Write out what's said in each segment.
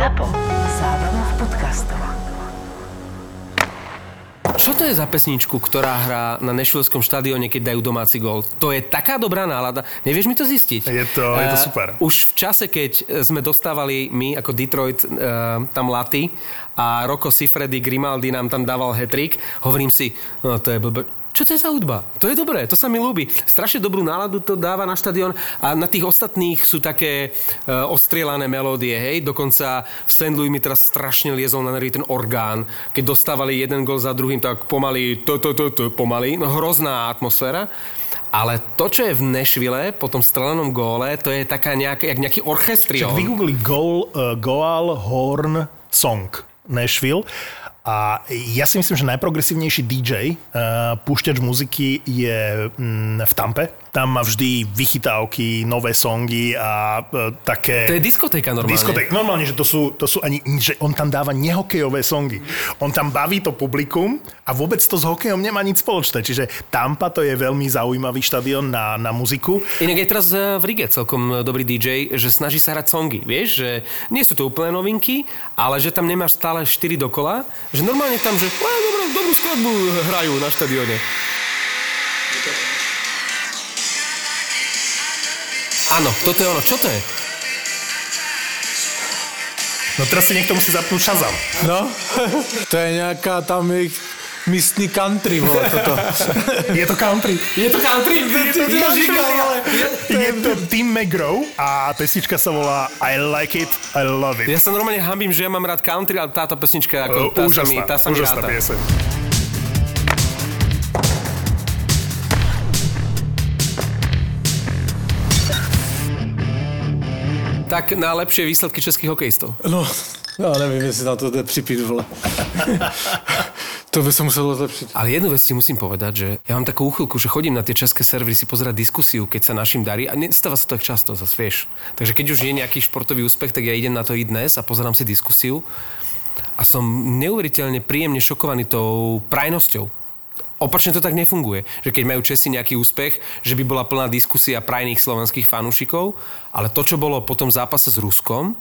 ZAPO. Zábrná v podcastov. Čo to je za pesničku, ktorá hrá na Nešvilskom štadióne, keď dajú domáci gól? To je taká dobrá nálada. Nevieš mi to zistiť? Je to, je to Eh, super. Už v čase, keď sme dostávali my ako Detroit uh, tam laty a Rocco Sifredi Grimaldi nám tam dával hetrik, hovorím si, no to je blbé. Čo to je za hudba? To je dobré, to sa mi ľúbi. Strašne dobrú náladu to dáva na štadión a na tých ostatných sú také uh, ostrielané melódie, hej. Dokonca v St. Louis mi teraz strašne liezol na nervy ten orgán. Keď dostávali jeden gol za druhým, tak pomaly, to, to, to, to, pomaly. No hrozná atmosféra. Ale to, čo je v Nešvile, po tom strelenom góle, to je taká nejaká, jak nejaký Však orchestrión. vygoogli Goal, uh, Goal Horn Song Nashville a ja si myslím, že najprogresívnejší DJ, uh, púšťač muziky je mm, v Tampe. Tam má vždy vychytávky, nové songy a uh, také... To je diskotéka normálne. Diskoték. Normálne, že to sú, to sú ani, že on tam dáva nehokejové songy. On tam baví to publikum a vôbec to s hokejom nemá nič spoločné. Čiže Tampa to je veľmi zaujímavý štadión na, na muziku. Inak je teraz eh, v Rige celkom dobrý DJ, že snaží sa hrať songy, vieš, že nie sú to úplne novinky, ale že tam nemáš stále 4 dokola, že normálne tam, že "Á, dobrú, dobrú skladbu hrajú na štadióne. Áno, toto je ono. Čo to je? No teraz si niekto musí zapnúť Shazam. No, to je nějaká tam jejich místní country, vole, toto. Je to country. Je to country? Je to Ja country, říkal, ale... Je to Tim McGraw a pesnička sa volá I like it, I love it. Ja sa normálne hambím, že ja mám rád country, ale táto pesnička, ako, tá sa mi, úžasná, tá sa mi úžasná ráta. pieseň. Tak na lepšie výsledky českých hokejistov. No, já nevím, jestli na to jde připít, vole. to by se muselo zlepšit. Ale jednu vec si musím povedať, že ja mám takú úchylku, že chodím na tie české servery si pozerať diskusiu, keď sa našim darí a nestáva sa to tak často, zase vieš. Takže keď už je nejaký športový úspech, tak ja idem na to i dnes a pozerám si diskusiu a som neuveriteľne príjemne šokovaný tou prajnosťou. Opačne to tak nefunguje, že keď majú Česi nejaký úspech, že by bola plná diskusia prajných slovenských fanúšikov, ale to, čo bolo po tom zápase s Ruskom,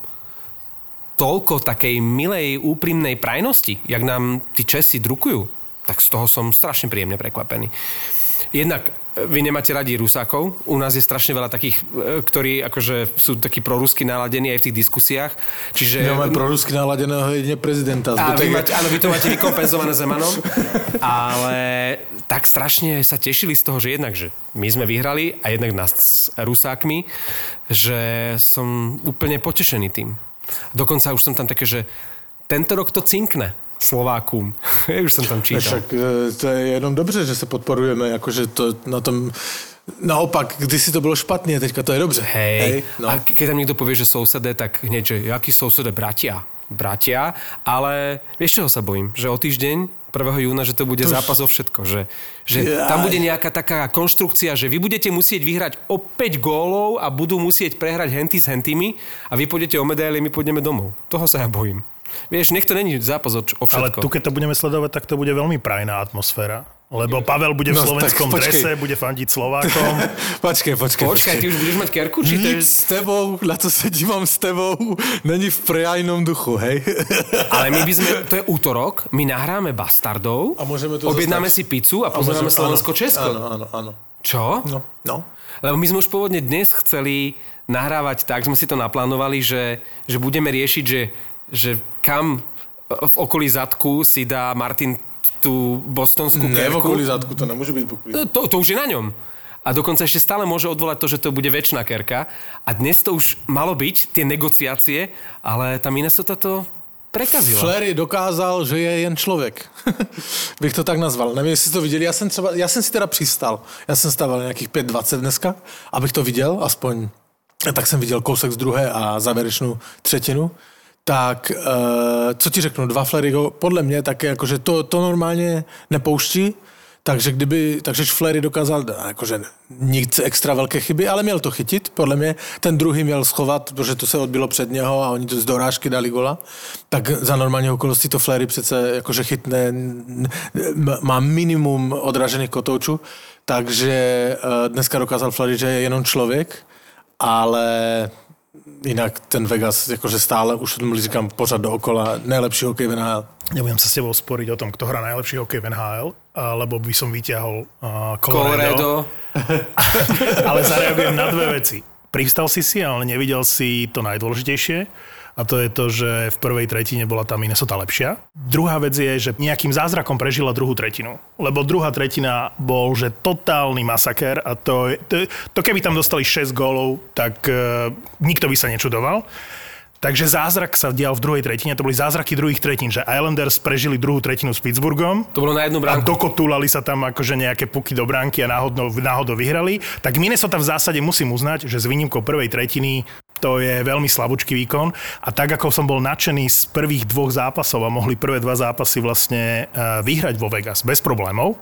toľko takej milej, úprimnej prajnosti, jak nám tí Česi drukujú, tak z toho som strašne príjemne prekvapený. Jednak vy nemáte radi Rusákov, u nás je strašne veľa takých, e, ktorí akože sú takí prorusky naladení aj v tých diskusiách, čiže... Já mám pro rusky naladěného jedině prezidenta. A vy máte, áno, vy to máte vykompenzované Zemanom, ale tak strašne sa tešili z toho, že jednak, že my sme vyhrali a jednak nás s Rusákmi, že som úplne potešený tým. Dokonca už som tam také, že tento rok to cinkne Slovákům. už som tam čítal. Však eh, to je jenom dobře, že se podporujeme, jakože to na tom... Naopak, kdysi to bylo špatně, teďka to je dobře. Hej, no. a ke- keď tam niekto povie, že sousedé, tak hneď, že jakí sousedé, bratia. Bratia, ale vieš, čoho sa bojím? Že o týždeň 1. júna, že to bude zápas o všetko. Že, že tam bude nejaká taká konštrukcia, že vy budete musieť vyhrať o 5 gólov a budú musieť prehrať henty s hentými a vy pôjdete o medaily, my pôjdeme domov. Toho sa ja bojím. Vieš, nech to není zápas o, č- o Ale všetko. tu, keď to budeme sledovať, tak to bude veľmi prajná atmosféra. Lebo Pavel bude v No, slovenskom tak počkej. drese, bude fandiť Slovákom. Počkej, počkej, Počkaj, ty už budeš mať kerku? Či to. Nic s tebou, na co se dívám s tebou, není v prejajnom duchu, hej? Ale my by sme, to je útorok, my nahráme Bastardov, A môžeme to objednáme zostať. si pizzu a pozeráme môžeme- Slovensko-Česko. Áno, áno, áno. Čo? No, no. Lebo my sme už pôvodne dnes chceli nahrávať tak, sme si to naplánovali, že, že budeme riešiť, že, že kam v okolí zadku si dá Martin tú bostonskú Ne v okolí zadku, to nemôže byť. No, To, to už je na ňom. A dokonca ešte stále môže odvolať to, že to bude väčšiná kerka. A dnes to už malo byť, tie negociácie, ale tá Minnesota to prekazila. Flery dokázal, že je jen člověk. Bych to tak nazval. Nevím, jestli to viděli. Já jsem, třeba, já jsem si teda přistal. Já jsem stával nějakých 5.20 dneska, abych to viděl, aspoň. Tak jsem viděl kousek z druhé a závěrečnou třetinu. Tak, e, co ti řeknu, dva flery, podle mě také, jakože to, to normálně nepouští, takže kdyby, takže Flery dokázal, jakože nic extra velké chyby, ale měl to chytit, podle mě. Ten druhý měl schovat, protože to se odbilo před něho a oni to z dorážky dali gola. Tak za normální okolností to Flery přece jakože chytne, má minimum odražených kotoučů, takže eh, dneska dokázal Flery, že je jenom člověk, ale jinak ten Vegas jakože stále, už říkám pořád dookola, nejlepší hokej v NHL. Nebudem sa s tebou sporiť o tom, kto hrá najlepší hokej v NHL, lebo by som vyťahol uh, Colorado. ale zareagujem na dve veci. Pristal si si, ale nevidel si to najdôležitejšie a to je to, že v prvej tretine bola tá Minnesota lepšia. Druhá vec je, že nejakým zázrakom prežila druhú tretinu. Lebo druhá tretina bol, že totálny masaker a to, to, to keby tam dostali 6 gólov, tak uh, nikto by sa nečudoval. Takže zázrak sa dial v druhej tretine, to boli zázraky druhých tretín, že Islanders prežili druhú tretinu s Pittsburghom. To bolo na jednu A bránku. dokotúlali sa tam akože nejaké puky do bránky a náhodou, náhodou vyhrali. Tak Minnesota v zásade musím uznať, že s výnimkou prvej tretiny to je veľmi slabúčky výkon. A tak ako som bol nadšený z prvých dvoch zápasov a mohli prvé dva zápasy vlastne eh, vyhrať vo Vegas bez problémov,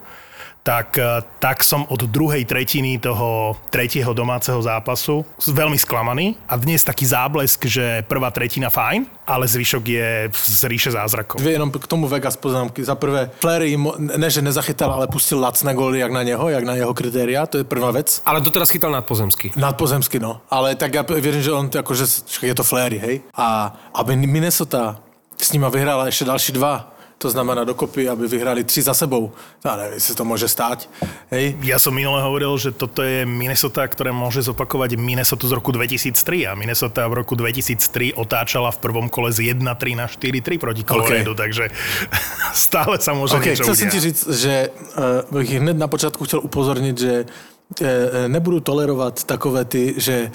tak, eh, tak som od druhej tretiny toho tretieho domáceho zápasu veľmi sklamaný. A dnes taký záblesk, že prvá tretina fajn, ale zvyšok je z ríše zázrakov. Dvě jenom k tomu Vegas poznámky. Za prvé, Flery ne, že nezachytal, ale pustil lacné góly jak na něho, jak na jeho kritéria, to je prvá věc. Ale doteraz chytal nadpozemsky. Nadpozemsky, no. Ale tak já věřím, že on akože, je to Flery, hej. A aby Minnesota s nima vyhrála ještě další dva, to znamená dokopy, aby vyhrali tři za sebou. Já nevím, jestli to môže stáť. Hej. Ja som minule hovoril, že toto je Minnesota, ktoré môže zopakovať Minnesota z roku 2003 a Minnesota v roku 2003 otáčala v prvom kole z 1-3 na 4-3 proti Colorado, okay. takže stále sa môže OK, niečo chcel som ti říct, že uh, bych hned na počátku chtěl upozornit, že uh, nebudu tolerovat takové ty, že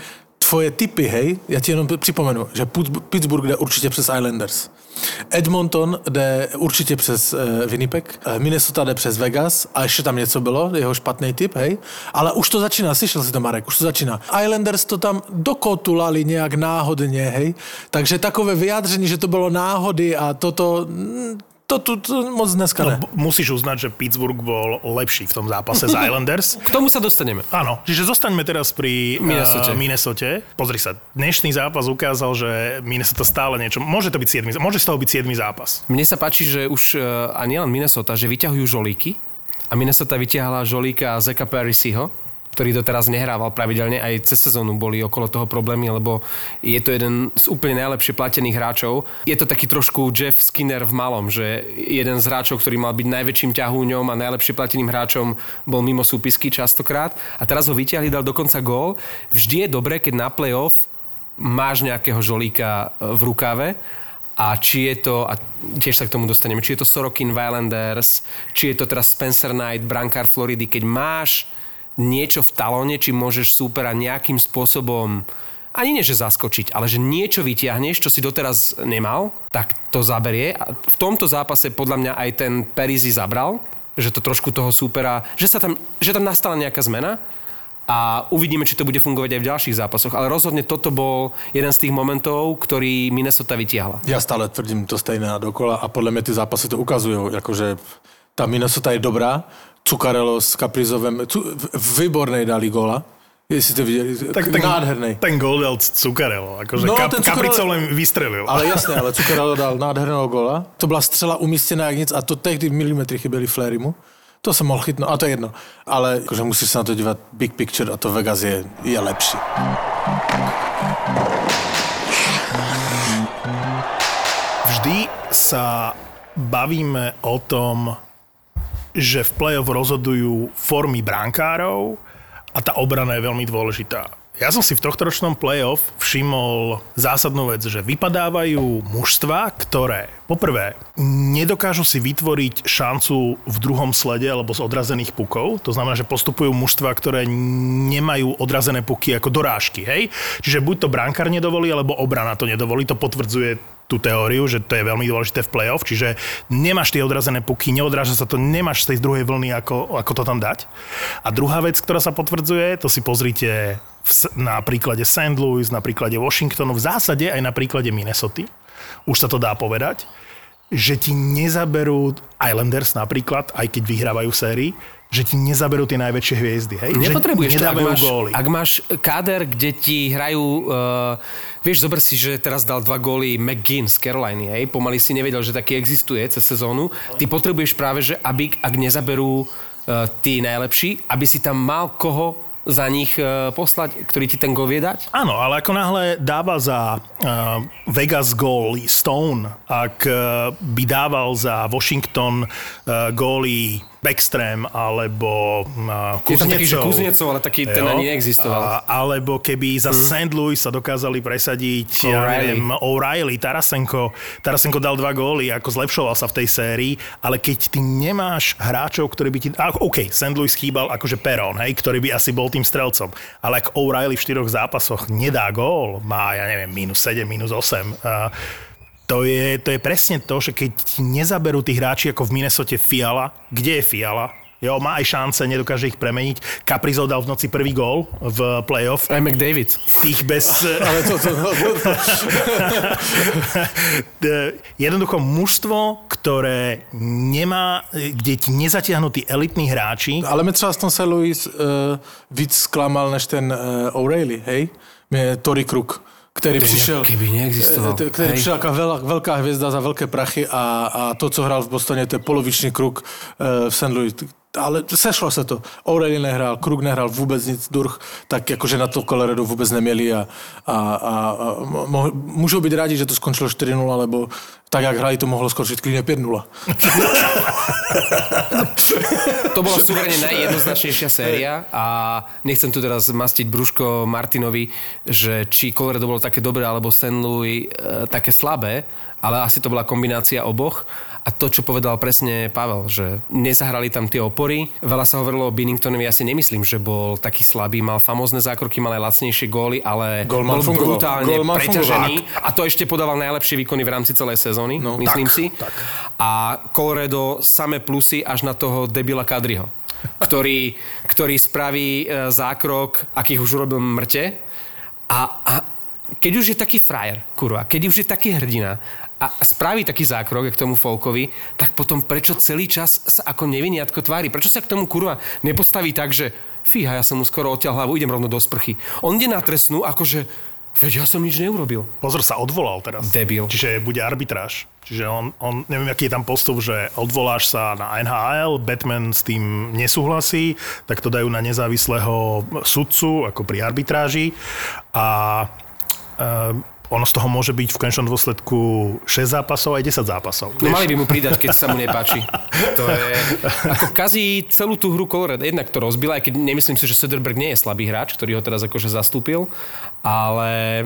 tvoje typy, hej, já ti jenom připomenu, že Pittsburgh jde určitě přes Islanders. Edmonton jde určitě přes uh, Winnipeg, uh, Minnesota jde přes Vegas a ještě tam něco bylo, jeho špatný typ, hej. Ale už to začíná, slyšel si to Marek, už to začíná. Islanders to tam dokotulali nějak náhodně, hej. Takže takové vyjádření, že to bylo náhody a toto, mm, to tu moc dneska ne. No, musíš uznať, že Pittsburgh bol lepší v tom zápase z Islanders. K tomu sa dostaneme. Áno, čiže zostaňme teraz pri Minnesote. Uh, Minnesote. Pozri sa, dnešný zápas ukázal, že Minnesota stále niečo... Môže to byť 7, môže z toho byť 7 zápas. Mne sa páči, že už, eh, a nielen Minnesota, že vyťahujú žolíky. A Minnesota vyťahala žolíka Zeka Parisiho, ktorý doteraz nehrával pravidelne, aj cez sezónu boli okolo toho problémy, lebo je to jeden z úplne najlepšie platených hráčov. Je to taký trošku Jeff Skinner v malom, že jeden z hráčov, ktorý mal byť najväčším ťahúňom a najlepšie plateným hráčom, bol mimo súpisky častokrát. A teraz ho vyťahli, dal dokonca gól. Vždy je dobré, keď na playoff máš nejakého žolíka e, v rukave a či je to, a tiež sa k tomu dostaneme, či je to Sorokin Islanders, či je to teraz Spencer Knight, brankár Floridy, keď máš niečo v talóne, či môžeš súpera nejakým spôsobom ani nie, že zaskočiť, ale že niečo vytiahneš, čo si doteraz nemal, tak to zaberie. A v tomto zápase podľa mňa aj ten Perizi zabral, že to trošku toho súpera, že, sa tam, že tam nastala nejaká zmena a uvidíme, či to bude fungovať aj v ďalších zápasoch. Ale rozhodne toto bol jeden z tých momentov, ktorý Minnesota vytiahla. Já stále tvrdím to stejné dokola a podle mě ty zápasy to ukazují, jakože ta Minnesota je dobrá, Cukarelo s Kaprizovem, cu, výbornej dali góla, jestli to viděli, tak, ten, nádherný. Ten gol dal Cukarelo, akože No, kap, Kapricov len vystrelil. Ale jasné, ale Cukarelo dal nádherného góla. To byla střela umístěná jak nic a to tehdy milimetry chyběly Flairimu. To jsem mohl chytnout, a to je jedno. Ale akože musíš se na to dívat big picture a to Vegas je, je lepší. Vždy sa bavíme o tom, že v play-off rozhodujú formy bránkárov a tá obrana je veľmi dôležitá. Ja som si v tohtoročnom play-off všimol zásadnú vec, že vypadávajú mužstva, ktoré poprvé nedokážu si vytvoriť šancu v druhom slede alebo z odrazených pukov. To znamená, že postupujú mužstva, ktoré nemajú odrazené puky ako dorážky. Hej? Čiže buď to brankár nedovolí, alebo obrana to nedovolí. To potvrdzuje tú teóriu, že to je veľmi dôležité v play-off, čiže nemáš tie odrazené puky, neodráža sa to, nemáš z tej druhej vlny, ako, ako to tam dať. A druhá vec, ktorá sa potvrdzuje, to si pozrite v, na príklade St. Louis, na príklade Washingtonu, v zásade aj na príklade Minnesota, už sa to dá povedať, že ti nezaberú Islanders napríklad, aj keď vyhrávajú sérii, že ti nezaberú tie najväčšie hviezdy. Hej? Nepotrebuješ to, ak máš, góly. ak máš káder, kde ti hrajú, uh, vieš, zober si, že teraz dal dva góly McGinn z Caroliny, hej, pomaly si nevedel, že taký existuje cez sezónu. Ty potrebuješ práve, že aby, ak nezaberú uh, tí najlepší, aby si tam mal koho za nich e, poslať, ktorý ti ten gol vie dať? Áno, ale ako náhle dáva za uh, Vegas góly Stone, ak uh, by dával za Washington uh, góly Backstream alebo uh, Je tam Kuznecov. taký, že Kuznecov, ale taký ten ani neexistoval. A, alebo keby za mm. St. Louis sa dokázali presadiť, ja O'Reilly. neviem, O'Reilly, Tarasenko. Tarasenko dal dva góly, ako zlepšoval sa v tej sérii, ale keď ty nemáš hráčov, ktorí by ti... A, OK, St. Louis chýbal akože Peron, hej, ktorý by asi bol tým strelcom. Ale ak O'Reilly v štyroch zápasoch nedá gól, má, ja neviem, minus 7, minus 8, a to je, to je presne to, že keď ti nezaberú tí hráči ako v Minnesote Fiala, kde je Fiala? Jo, má aj šance, nedokáže ich premeniť. Kaprizov dal v noci prvý gól v playoff. Aj McDavid. Tých bez... Ale to, to, to, to, Jednoducho mužstvo, ktoré nemá, kde ti nezatiahnu tí elitní hráči, ale mě třeba z tom St. Louis uh, víc zklamal než ten uh, O'Reilly, hej? Tory Kruk, který Ten přišel... keby neexistoval. eh, Který Hej. přišel jako vel, velká hvězda za velké prachy a, a to, co hrál v Bostoně, to je poloviční kruk uh, v St. Louis. Ale sešlo se to. O'Reilly nehrál, Kruk nehrál vůbec nic, Durch, tak jakože na to Colorado vůbec neměli a, a, a, a můžou být rádi, že to skončilo 4-0, lebo tak, jak hráli, to mohlo skončit klidně 5-0. To bola súverne najjednoznačnejšia séria a nechcem tu teraz mastiť brúško Martinovi, že či Colorado bolo také dobré alebo St. Louis e, také slabé, ale asi to bola kombinácia oboch. A to, čo povedal presne Pavel, že nezahrali tam tie opory. Veľa sa hovorilo o Binningtonovi, ja si nemyslím, že bol taký slabý, mal famózne zákroky, mal aj lacnejšie góly, ale Golman bol fungoval. brutálne Golman preťažený. A to ešte podával najlepšie výkony v rámci celej sezóny, no, myslím tak, si. tak. A Colorado samé plusy až na toho debila Kadriho, ktorý, ktorý spraví e, zákrok, akých už urobil mŕte. A, a keď už je taký frajer, kurva, keď už je taký hrdina a spraví taký zákrok, jak tomu Folkovi, tak potom prečo celý čas sa ako neviniatko tvári? Prečo sa k tomu kurva nepostaví tak, že fíha, ja som mu skoro odtiaľ hlavu, idem rovno do sprchy. On ide na trestnú, akože, veď ja som nič neurobil. pozor, sa odvolal teraz. Debil. Čiže bude arbitráž. Čiže on, on, neviem, aký je tam postup, že odvoláš sa na NHL, Batman s tým nesúhlasí, tak to dajú na nezávislého sudcu, ako pri arbitráži. A e, ono z toho môže byť v konečnom dôsledku 6 zápasov aj 10 zápasov. No mali by mu pridať, keď sa mu nepáči. To je... Ako kazí celú tú hru Colorado. Jednak to rozbila, aj keď nemyslím si, že Söderberg nie je slabý hráč, ktorý ho teraz akože zastúpil, ale e,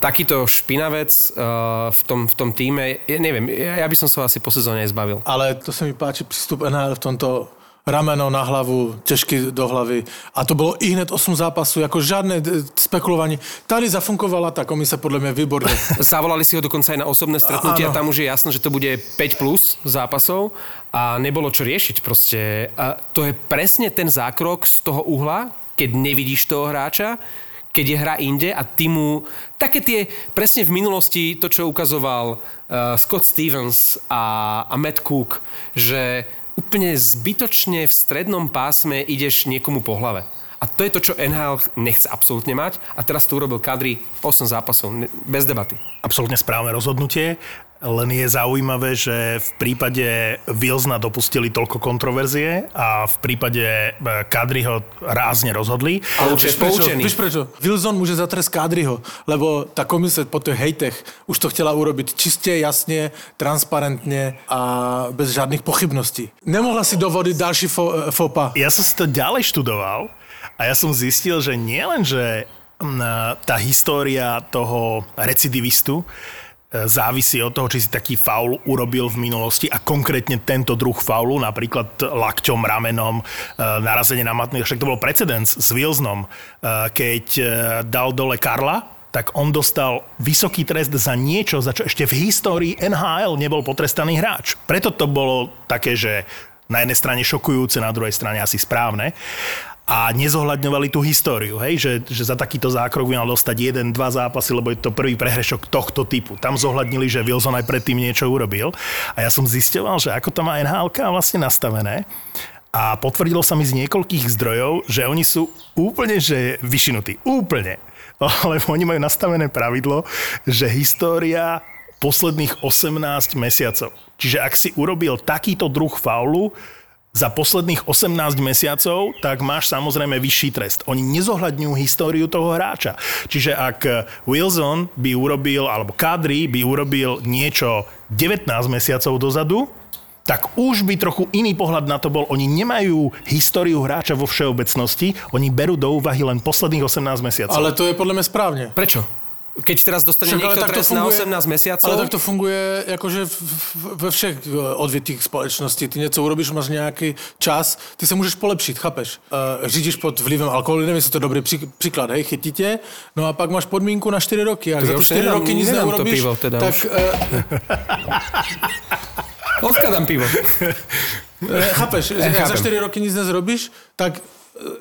takýto špinavec uh, v, tom, v tom týme, ja neviem, ja, by som sa ho asi po sezóne zbavil. Ale to se mi páči přístup NHL v tomto rameno na hlavu, těžky do hlavy. A to bylo i hned 8 zápasů, jako žádné d- spekulování. Tady zafunkovala ta komise podle mě výborně. Zavolali si ho dokonca aj na osobné stretnutie a tam už je jasné, že to bude 5 plus zápasov a nebolo čo riešiť proste. A to je presne ten zákrok z toho uhla, keď nevidíš toho hráča, keď je hra inde a ty mu... Také tie, presne v minulosti, to, čo ukazoval uh, Scott Stevens a, a Matt Cook, že úplne zbytočne v strednom pásme ideš niekomu po hlave. A to je to, čo NHL nechce absolútne mať. A teraz to urobil Kadri 8 zápasov, bez debaty. absolútne správne rozhodnutie, len je zaujímavé, že v prípade Wilsona dopustili toľko kontroverzie a v prípade e, Kadriho rázne rozhodli. Ale už je poučený. Víš prečo? Wilson môže zatrest Kádryho, lebo tá komise po tých hejtech už to chcela urobiť čiste, jasne, transparentne a bez žiadnych pochybností. Nemohla si dovodiť další fo, fopa. Ja som si to ďalej študoval a ja som zistil, že nielen, že mm, tá história toho recidivistu e, závisí od toho, či si taký faul urobil v minulosti a konkrétne tento druh faulu, napríklad lakťom, ramenom, e, narazenie na matný, však to bol precedens s Wilsonom, e, keď e, dal dole Karla, tak on dostal vysoký trest za niečo, za čo ešte v histórii NHL nebol potrestaný hráč. Preto to bolo také, že na jednej strane šokujúce, na druhej strane asi správne a nezohľadňovali tú históriu, hej? Že, že za takýto zákrok by mal dostať jeden, dva zápasy, lebo je to prvý prehrešok tohto typu. Tam zohľadnili, že Wilson aj predtým niečo urobil a ja som zisťoval, že ako to má NHL vlastne nastavené a potvrdilo sa mi z niekoľkých zdrojov, že oni sú úplne že vyšinutí. Úplne. Lebo oni majú nastavené pravidlo, že história posledných 18 mesiacov. Čiže ak si urobil takýto druh faulu, za posledných 18 mesiacov, tak máš samozrejme vyšší trest. Oni nezohľadňujú históriu toho hráča. Čiže ak Wilson by urobil, alebo Kadri by urobil niečo 19 mesiacov dozadu, tak už by trochu iný pohľad na to bol. Oni nemajú históriu hráča vo všeobecnosti, oni berú do úvahy len posledných 18 mesiacov. Ale to je podľa mňa správne. Prečo? Keď teraz dostane Však, ale niekto tak to trest na funguje- 18 mesiacov... Ale tak to funguje akože ve všech eh, odvětvích společnosti. Ty něco urobíš, máš nějaký čas, ty se můžeš polepšit, chápeš? Uh, řídíš pod vlivem alkoholu, nevím, jestli to dobrý pří, příklad, hej, chytí tě, no a pak máš podmínku na 4 roky. A za už 4 nedám- roky nic nedám to neurobíš, pivo teda tak uh, Odkladám pivo. Eh, Chápeš, za 4 roky nic nezrobíš, tak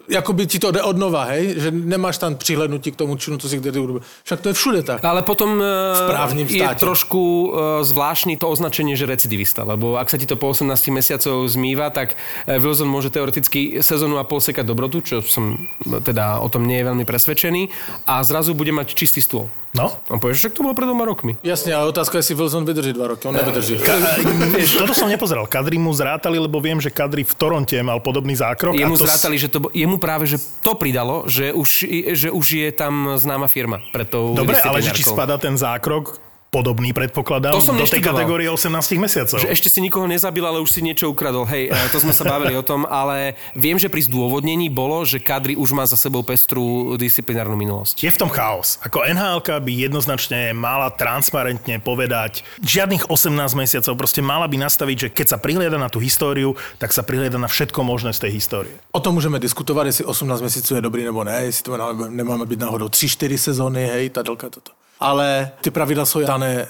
jakoby ti to jde od nova, hej? Že nemáš tam přihlednutí k tomu činu, co si kdy urobil. Však to je všude tak. Ale potom v právnym je štáte. trošku e, zvláštny to označenie, že recidivista, lebo ak sa ti to po 18 mesiacov zmýva, tak Wilson môže teoreticky sezónu a pol sekať dobrotu, čo som teda o tom nie je veľmi presvedčený a zrazu bude mať čistý stôl. No. On povie, že to bolo pred dvoma rokmi. Jasně, ale otázka je, jestli Wilson vydrží dva roky. On nevydrží. Toto som nepozeral. Kadri mu zrátali, lebo viem, že Kadri v Toronte mal podobný zákrok. Jemu to zrátali, že to, bo- jemu práve, že to pridalo, že už, že už je tam známa firma pred tou Dobre, ale že či spadá ten zákrok podobný, predpokladám, To som do tej kategórie 18 mesiacov. Že ešte si nikoho nezabil, ale už si niečo ukradol. Hej, e, to sme sa bavili o tom, ale viem, že pri zdôvodnení bolo, že Kadri už má za sebou pestrú disciplinárnu minulosť. Je v tom chaos. Ako nhl by jednoznačne mala transparentne povedať žiadnych 18 mesiacov, proste mala by nastaviť, že keď sa prihliada na tú históriu, tak sa prihliada na všetko možné z tej histórie. O tom můžeme diskutovat, jestli 18 měsíců je dobrý nebo ne, jestli to nemáme- být náhodou 3-4 sezóny, hej, ta délka toto. Ale ty pravidla jsou dané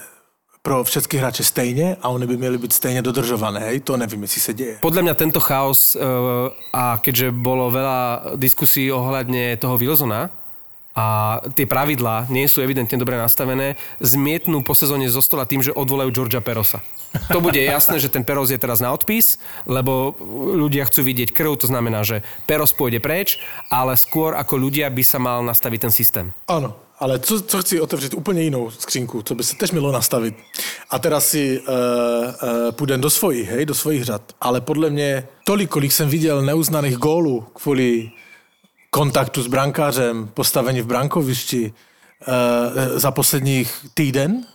pro všechny hráče stejně a oni by měly být stejně dodržované, hej, to nevím, jestli se děje. Podľa mňa tento chaos e, a keďže bolo veľa diskusí ohľadne toho Wilsona, a tie pravidlá nie sú evidentne dobre nastavené, zmietnú po sezóne zo stola tým, že odvolajú Georgia Perosa. To bude jasné, že ten Peros je teraz na odpis, lebo ľudia chcú vidieť krv, to znamená, že Peros pôjde preč, ale skôr ako ľudia by sa mal nastaviť ten systém. Ano, ale co, co chci otevřít úplně jinou skřínku, co by se tež mělo nastavit. A teda si uh, uh, půjdem do svojich, hej, do svojich řad. Ale podle mě tolik, kolik jsem viděl neuznaných gólů kvůli kontaktu s brankářem, postavení v brankovišti uh, za posledních týden,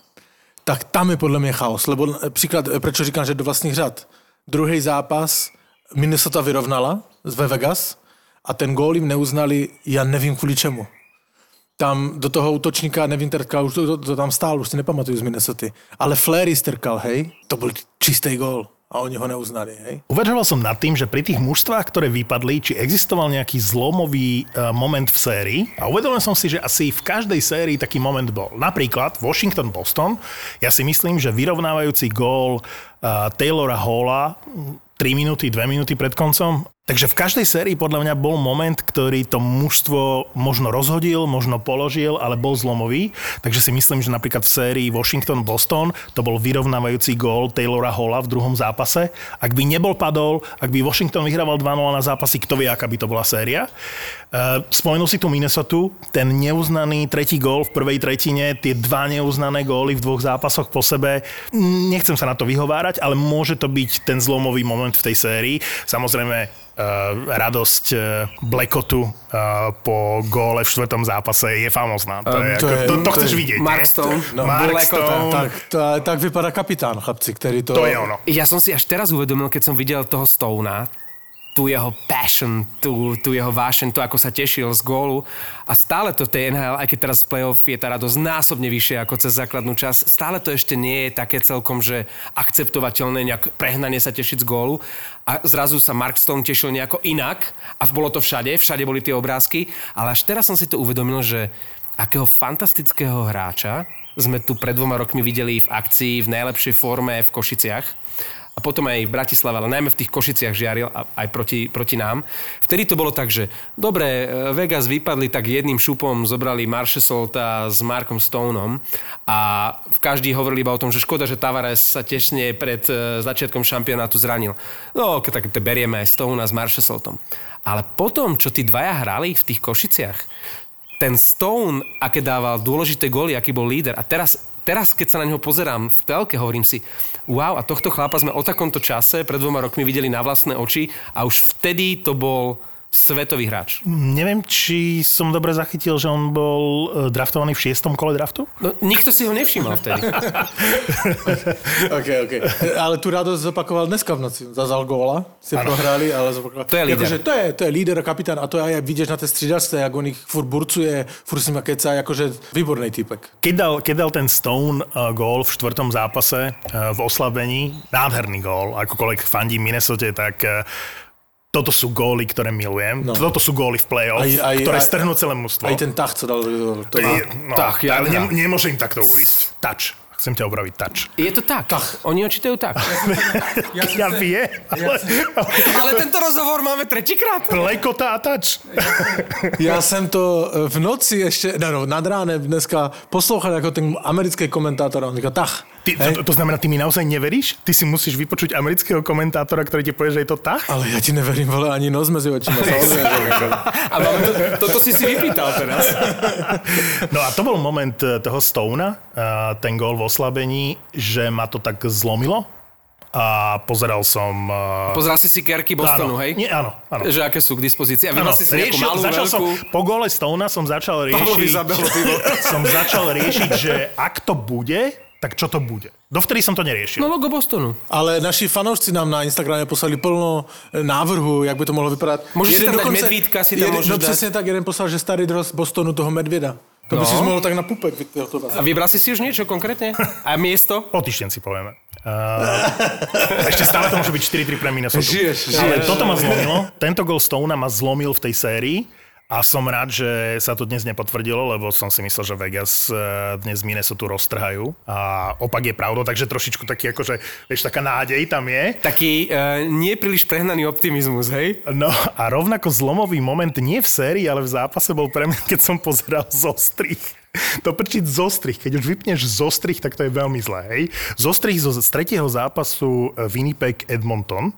tak tam je podle mě chaos. Lebo eh, příklad, eh, proč říkám, že do vlastních řad. Druhý zápas Minnesota vyrovnala ve Vegas a ten gól jim neuznali, já nevím kvůli čemu tam do toho útočníka, nevím, trkal, už to, to, to tam stál, už si nepamatuju z Minnesota. Ale Flery strkal, hej, to byl čistý gól a oni ho neuznali, hej. Uvažoval som nad tým, že pri tých mužstvách, ktoré vypadli, či existoval nejaký zlomový uh, moment v sérii. A uvedomil som si, že asi v každej sérii taký moment bol. Napríklad Washington-Boston. Ja si myslím, že vyrovnávajúci gól uh, Taylora Halla 3 minúty, 2 minúty pred koncom. Takže v každej sérii podľa mňa bol moment, ktorý to mužstvo možno rozhodil, možno položil, ale bol zlomový. Takže si myslím, že napríklad v sérii Washington-Boston to bol vyrovnávajúci gól Taylora Halla v druhom zápase. Ak by nebol padol, ak by Washington vyhrával 2-0 na zápasy, kto vie, aká by to bola séria. Uh, spomenul si tu Minnesota, ten neuznaný tretí gól v prvej tretine, tie dva neuznané góly v dvoch zápasoch po sebe. Nechcem sa na to vyhovárať, ale môže to byť ten zlomový moment v tej sérii. Samozrejme, uh, radosť uh, Blackotu uh, po góle v štvrtom zápase je famozná. To, Um, je, to ako, je- to, to, to chceš je vidieť. Mark? Stone. No, Mark Blackota, Stone. Tak, to, tak vypadá kapitán, chlapci, který to... To je ono. Ja som si až teraz uvedomil, keď som videl toho Stona, tú jeho passion, tú, tú jeho vášeň, to ako sa tešil z gólu. A stále to tej NHL, aj keď teraz v playoff je tá radosť násobne vyššia ako cez základnú čas, stále to ešte nie je také celkom, že akceptovateľné, nejak prehnanie sa tešiť z gólu. A zrazu sa Mark Stone tešil nejako inak a bolo to všade, všade boli tie obrázky, ale až teraz som si to uvedomil, že akého fantastického hráča sme tu pred dvoma rokmi videli v akcii v najlepšej forme v Košiciach a potom aj v Bratislave, ale najmä v tých Košiciach žiaril aj proti, proti nám. Vtedy to bolo tak, že dobre, e, Vegas vypadli, tak jedným šupom zobrali Marchesolta s Markom Stoneom a každý hovorili iba o tom, že škoda, že Tavares sa tesne pred e, začiatkom šampionátu zranil. No, tak to berieme aj Stonea s Marchesoltom. Ale potom, čo tí dvaja hrali v tých Košiciach, ten Stone, aké dával dôležité góly, aký bol líder. A teraz teraz, keď sa na neho pozerám v telke, hovorím si, wow, a tohto chlapa sme o takomto čase pred dvoma rokmi videli na vlastné oči a už vtedy to bol svetový hráč. Neviem, či som dobre zachytil, že on bol e, draftovaný v šiestom kole draftu? No, nikto si ho nevšímal vtedy. OK, OK. Ale tu radosť zopakoval dneska v noci. Zazal góla, si prohrali, ale zopakoval. To je líder. Akože, to, je, to je líder a kapitán a to aj jak vidíš na tej stridačce, jak on ich furt burcuje, furt si ma keca, akože výborný typek. Keď dal, keď dal ten Stone uh, gól v štvrtom zápase uh, v oslabení, nádherný gól, akokoľvek fandí Minnesota, tak uh, toto sú góly, ktoré milujem. No. Toto sú góly v play-off, aj, aj, ktoré aj, strhnú celé mužstvo. Aj ten tach, co dal. To je, no, tak, ja, ale ne, nemôže im takto uísť. Touch. Chcem ťa opraviť touch. Je to tak. Tak. Oni očítajú tak. ja, ja vie, ale, Ale tento rozhovor máme tretíkrát. plekota a touch. Ja jsem to eh, v noci ještě, no, no, nad ránem dneska poslouchal jako ten americký komentátor a on říká, tach. Ty, to, to znamená, ty mi naozaj neveríš? Ty si musíš vypočuť amerického komentátora, ktorý ti povie, že je to tak? Ale ja ti neverím, vole, ani nos mezi očima. A máme to, toto si si vypýtal teraz. No a to bol moment eh, toho Stona, eh, ten gól v oslabení, že ma to tak zlomilo a pozeral som... eh, Pozral si si kerky Bostonu, áno, hej? Nie, áno, áno. Že aké sú k dispozícii. A Áno, si si riešil, malú, začal veľkú... som, po gole Stona som začal riešiť, zabehlo pivo. som začal riešiť, že ak to bude, tak čo to bude. Dovtedy som to neriešil. No logo Bostonu. Ale naši fanoušci nám na Instagrame poslali plno e, návrhu, jak by to mohlo vypadat. Môžeš si tam dať medvídka, si tam jeden, môžeš No dať. přesně tak, jeden poslal, že starý dros Bostonu toho medvěda. To by No. si mohl tak na pupek vyhotovať. A vybral si si už niečo konkrétne? A miesto? O týždeň si povieme. Uh, ešte stále to môže byť 4-3 pre Minnesota. Žiješ, Ale žiješ. toto ma zlomilo. Tento gol Stona ma zlomil v tej sérii. A som rád, že sa to dnes nepotvrdilo, lebo som si myslel, že Vegas eh, dnes Minnesota roztrhajú. A opak je pravdou, takže trošičku taký akože, vieš, taká nádej tam je. Taký uh, nie príliš prehnaný optimizmus, hej? No a rovnako zlomový moment nie v sérii, ale v zápase bol pre mňa, keď som pozeral z ostrých. To prčiť z ostrých. Keď už vypneš z ostrých, tak to je veľmi zlé. Hej? Z ostrých zo, z tretieho zápasu eh, Winnipeg Edmonton.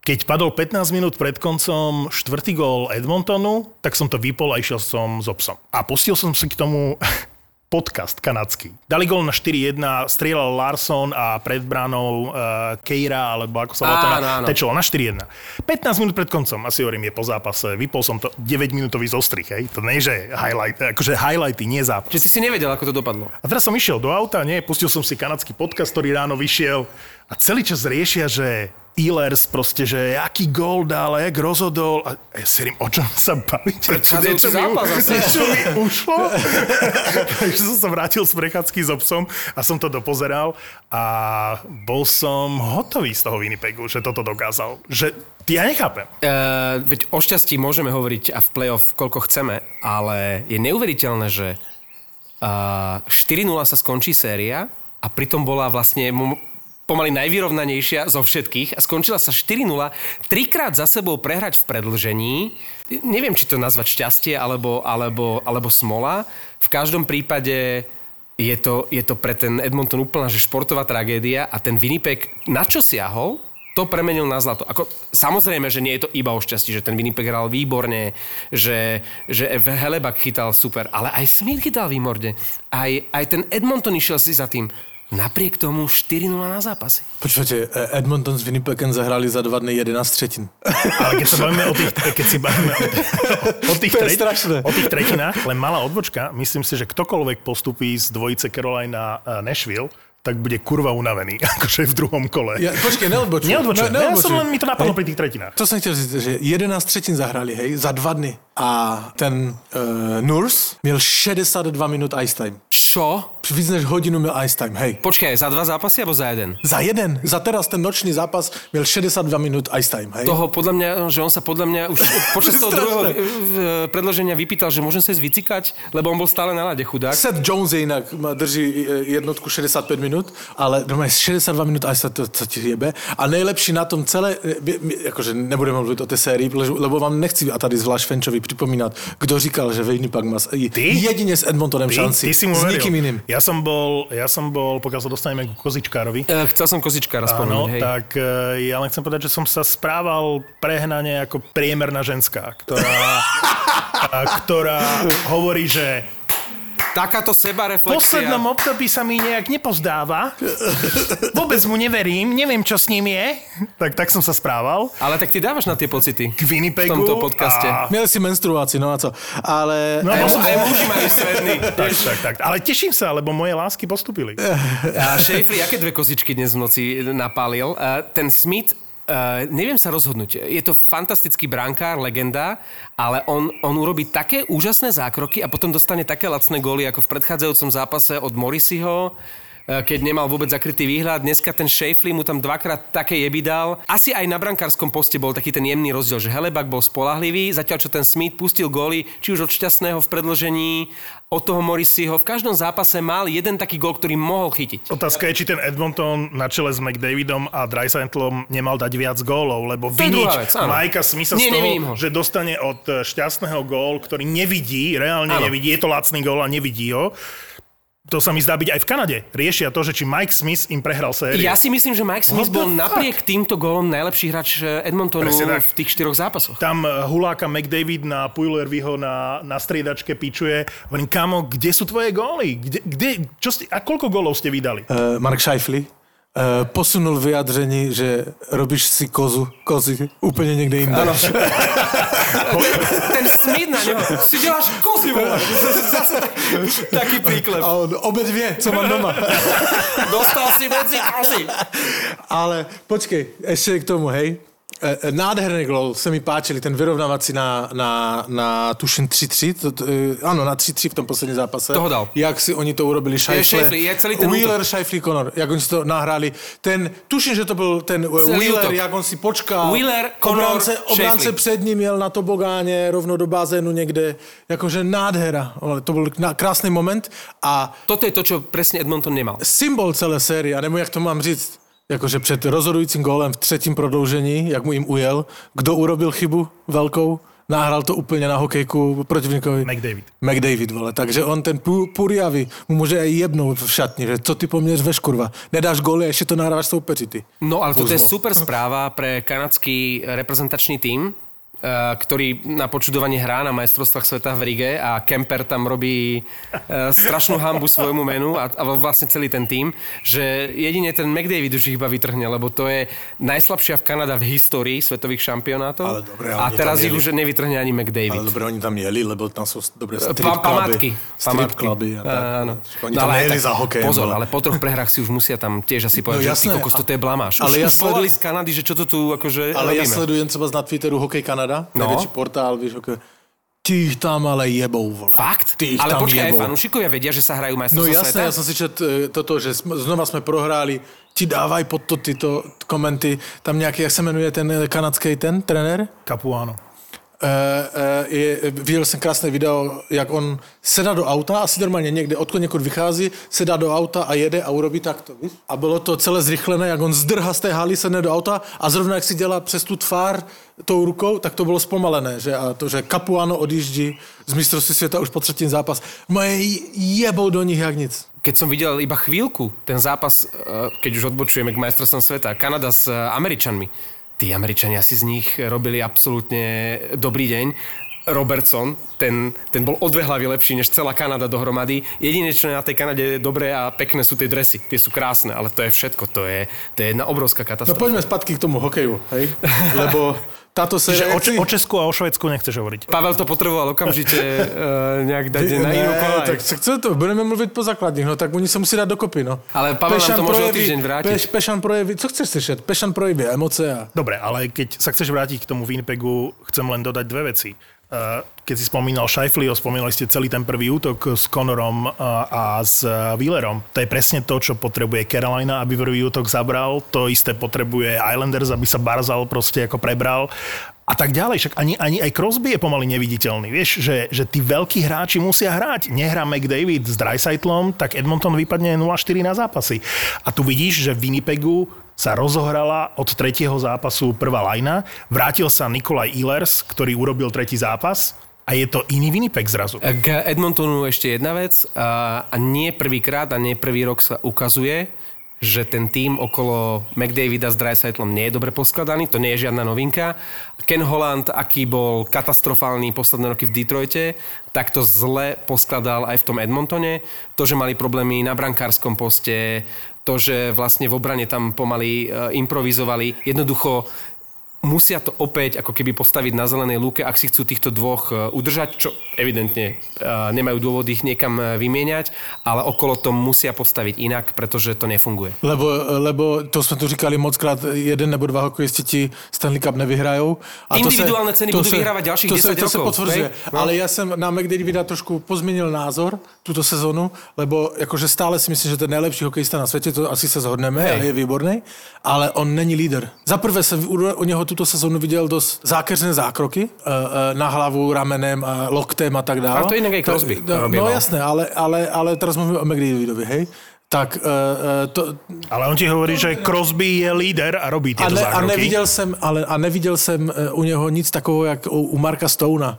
Keď padol 15 minút pred koncom štvrtý gól Edmontonu, tak som to vypol a išiel som so psom. A pustil som si k tomu podcast kanadský. Dali gól na 4-1, strieľal Larson a pred bránou uh, Keira, alebo ako sa volá to tečilo na 4-1. 15 minút pred koncom, asi hovorím, je po zápase, vypol som to 9 minútový zostrih, hej. To nie, že highlight, akože highlighty, nie zápas. Čiže si si nevedel, ako to dopadlo. A teraz som išiel do auta, nie, pustil som si kanadský podcast, ktorý ráno vyšiel a celý čas riešia, že Ehlers proste, že aký gól dal, jak rozhodol. A ja si hovorím, o čom sa bavíte? Zápas asi. niečo mi ušlo. Takže som sa vrátil z prechádzky so psom a som to dopozeral a bol som hotový z toho Winnipegu, že toto dokázal. Že ja nechápem. Uh, veď o šťastí môžeme hovoriť a v play-off koľko chceme, ale je neuveriteľné, že uh, 4-0 sa skončí séria a pritom bola vlastne pomaly najvyrovnanejšia zo všetkých a skončila sa 4-0. Trikrát za sebou prehrať v predlžení. Neviem, či to nazvať šťastie alebo, alebo, alebo smola. V každom prípade je to, je to pre ten Edmonton úplná že športová tragédia a ten Winnipeg na čo siahol, to premenil na zlato. Ako, samozrejme, že nie je to iba o šťastí, že ten Winnipeg hral výborne, že, že Helebak chytal super, ale aj Smith chytal výborne. Aj, aj ten Edmonton išiel si za tým. Napriek tomu 4-0 na zápasy. Počujete, eh, Edmonton s Winnipegem zahrali za dva dny 11 třetin. Ale keď sa bavíme o tých, keď si bavíme o, o, tých, strašné. o tých tretinách, len malá odbočka, myslím si, že ktokoľvek postupí z dvojice Carolina a Nashville, tak bude kurva unavený, akože v druhom kole. Ja, počkej, neodbočuj. Neodbočujem. Ne, No, ja som len, mi to napadlo Hej. pri tých tretinách. To jsem chtěl říct, že 11 třetin zahrali, hej, za dva dny. A ten uh, Nurse měl 62 minut ice time. Čo? Víc než hodinu měl ice time, hej. Počkaj, za dva zápasy alebo za jeden? Za jeden. Za teraz ten nočný zápas měl 62 minut ice time, hej. Toho podľa mňa, že on sa podľa mňa už počas toho druhého eh, predloženia vypýtal, že môžem sa ísť vycikať, lebo on bol stále na lade chudák. Seth Jones je jinak má- drží jednotku 65 minut, ale normálně 62 minut ice time, to, to ti jebe. A nejlepší na tom celé, jakože nebudeme mluvit o té sérii, lebo vám nechci a tady zvlášť Fenčovi připomínat, kdo říkal, že Winnipeg má s- jedině s Edmontonem Ty, šanci. ty si mu s nikým iným. Ja som bol, ja som bol, pokiaľ sa dostaneme ku kozičkárovi, Eh, Chcel som kozičkára Áno, spomenúť, hej. tak e, ja len chcem povedať, že som sa správal prehnane ako priemerná ženská, ktorá, a, ktorá hovorí, že Takáto sebareflexia. poslednom období sa mi nejak nepozdáva. Vôbec mu neverím, neviem, čo s ním je. Tak, tak som sa správal. Ale tak ty dávaš na tie pocity. K Winnipegu. V tomto podcaste. A... Mieli si menstruáciu, no a co. Ale... No, Aj, som- aj muži majú stredný. tak, tak, tak. Ale teším sa, lebo moje lásky postupili. A Schaeffler, aké dve kozičky dnes v noci napálil? Uh, ten Smith, uh, neviem sa rozhodnúť. Je to fantastický brankár, legenda, ale on, on urobí také úžasné zákroky a potom dostane také lacné góly ako v predchádzajúcom zápase od Morrisiho keď nemal vôbec zakrytý výhľad. Dneska ten Schaeffler mu tam dvakrát také jeby dal. Asi aj na brankárskom poste bol taký ten jemný rozdiel, že Helebak bol spolahlivý, zatiaľ čo ten Smith pustil góly, či už od šťastného v predložení, od toho Morrisiho. V každom zápase mal jeden taký gól, ktorý mohol chytiť. Otázka je, či ten Edmonton na čele s McDavidom a Dreisaitlom nemal dať viac gólov, lebo viniť. Majka Smitha Nie, z toho, ho. že dostane od e, šťastného gól, ktorý nevidí, reálne Áno. nevidí, je to lacný gól a nevidí ho. To sa mi zdá byť aj v Kanade. Riešia to, že či Mike Smith im prehral sériu. Ja si myslím, že Mike Smith bol fuck? napriek týmto gólom najlepší hráč Edmontonu Presne tak. v tých štyroch zápasoch. Tam e, huláka McDavid na Puilervyho na, na striedačke pičuje. Hovorím, kamo, kde sú tvoje góly? Kde, kde, čo ste, a koľko gólov ste vydali? Uh, Mark Scheifele uh, posunul vyjádření, že robíš si kozu, kozy úplne niekde inde. Ten Smith na neho, si děláš kozy, vole. Zase tak, taký príklep. A on obe dvě, co mám doma. Dostal si medzi kozy. Ale počkej, ešte k tomu, hej. E, e, Nádherný gol se mi páčili, ten vyrovnávací na, na, na tuším 3-3, to, to, e, áno, na 3-3 v tom posledním zápase. Toho dal. Jak si oni to urobili, Scheifele, Scheifele, je celý ten Wheeler. Scheifele, Connor, jak oni si to nahráli. Ten, tuším, že to byl ten Celý Wheeler, útok. jak on si počkal. Wheeler, Connor, obránce, obránce před ním jel na tobogáně, rovno do bazénu někde. Jakože nádhera. To byl krásný moment a Toto je to, čo presne Edmonton nemal. symbol celé série, a nebo jak to mám říct, jakože před rozhodujícím gólem v třetím prodloužení, jak mu jim ujel, kdo urobil chybu velkou, nahrál to úplně na hokejku protivníkovi. McDavid. McDavid, vole. Takže on ten Puriavy mu může aj jebnout v šatni, že co ty po mně řveš, kurva. Nedáš góly ještě to nahráš soupeři, ty. No ale toto je super správa pre kanadský reprezentačný tím, eh, ktorý na počudovanie hrá na majstrovstvách sveta v Rige a Kemper tam robí eh, strašnú hambu svojmu menu a, a vlastne celý ten tým, že jedine ten McDavid už ich iba vytrhne, lebo to je najslabšia v Kanada v histórii svetových šampionátov Ale dobre, a teraz ich už nevytrhne ani McDavid. Ale dobre, oni tam jeli, lebo tam sú dobré strip Pa- památky. Strip kluby. Áno. Oni No, tam ale tak za hokej. Pozor, ale po troch prehrách si už musia tam tiež asi povedať, No že jasné, ty kokos, toto je blamáš. Ale ja už volali sleduj- z Kanady, že čo to tu akože Ale ja robíme. sledujem třeba na Twitteru Hokej Kanada, No. najväčší portál, víš, okay. Ty ich tam ale jebou, vole. Fakt? Ty ich ale tam počkaj, aj jebou. fanúšikovia vedia, že sa hrajú No majstrovstvá jasné, sveta? ja som si čet e, toto, že znova sme prohráli, ti dávaj pod to tyto komenty, tam nějaký, jak se jmenuje ten e, kanadský ten trenér? Capuano. Uh, uh, je, viděl jsem krásné video, jak on sedá do auta, asi normálně někde, odkud někud vychází, sedá do auta a jede a urobí takto. Víš? A bylo to celé zrychlené, jak on zdrha z té haly, sedne do auta a zrovna jak si dělá přes tu tvár tou rukou, tak to bylo zpomalené. Že? A to, že Capuano odjíždí z mistrovství světa už po třetím zápas. Moje jebou do nich jak nic. Keď som videl iba chvíľku ten zápas, eh, keď už odbočujeme k majstrovstvom sveta, Kanada s eh, Američanmi, tí Američania si z nich robili absolútne dobrý deň. Robertson, ten, ten bol o dve hlavy lepší než celá Kanada dohromady. Jediné, čo je na tej Kanade dobré a pekné sú tie dresy. Tie sú krásne, ale to je všetko. To je, to je jedna obrovská No katastrofa. poďme zpátky k tomu hokeju, hej? Lebo táto Čiže séria... o, Č- o Česku a o Švedsku nechceš hovoriť. Pavel to potreboval okamžite uh, nejak dať na inú kolaj. tak, tak co to? Budeme mluvit po základních, no tak oni se musí dát dokopy, no. Ale Pavel nám to môže o týždeň vrátiť. Peš, Pešan projeví, co chceš slyšet? Pešan projeví emoce a... Dobre, ale keď sa chceš vrátiť k tomu Winnipegu, chcem len dodať dve veci. Uh, Keď si spomínal Scheifeleho, spomínali ste celý ten prvý útok s Connorom uh, a s uh, Wheelerom. To je presne to, čo potrebuje Carolina, aby prvý útok zabral. To isté potrebuje Islanders, aby sa Barzal proste ako prebral a tak ďalej. Však ani, ani aj Crosby je pomaly neviditeľný. Vieš, že, že tí veľkí hráči musia hrať. Nehrá McDavid s Dreisaitlom, tak Edmonton vypadne 0-4 na zápasy. A tu vidíš, že Winnipegu sa rozohrala od tretieho zápasu prvá lajna. Vrátil sa Nikolaj Ehlers, ktorý urobil tretí zápas a je to iný Winnipeg zrazu. K Edmontonu ešte jedna vec. A, a nie prvýkrát a nie prvý rok sa ukazuje, že ten tým okolo McDavida s Dreisaitlom nie je dobre poskladaný, to nie je žiadna novinka. Ken Holland, aký bol katastrofálny posledné roky v Detroite, tak to zle poskladal aj v tom Edmontone. To, že mali problémy na brankárskom poste, to, že vlastne v obrane tam pomaly e, improvizovali. Jednoducho musia to opäť ako keby postaviť na zelenej lúke, ak si chcú týchto dvoch e, udržať, čo evidentne e, nemajú dôvod ich niekam e, vymieňať, ale okolo to musia postaviť inak, pretože to nefunguje. Lebo, lebo to jsme tu říkali mockrát, jeden nebo dva hokejisti ti Stanley Cup nevyhrajou. A Individuálne ceny budú vyhrávať ďalších to 10 se, to se rokov, potvrzuje. hej? No. Ale já jsem na McDavida trošku pozměnil názor tuto sezonu, lebo jakože stále si myslím, že to je nejlepší hokejista na světě, to asi se zhodneme Hej. je výborný, ale on není líder. Za prvé jsem u, u něho tuto sezonu viděl dost zákeřné zákroky uh, uh, na hlavu, ramenem, a loktem a tak dále. Ale to inak aj Crosby no, no jasné, ale, ale, ale teraz mluvíme o McDavidovi, hej? Tak uh, to, Ale on ti hovorí, že Crosby je líder a robí a, tieto ne, a zákroky. neviděl jsem, ale a neviděl jsem eh, u něho nic takového, jak u, u Marka Stouna.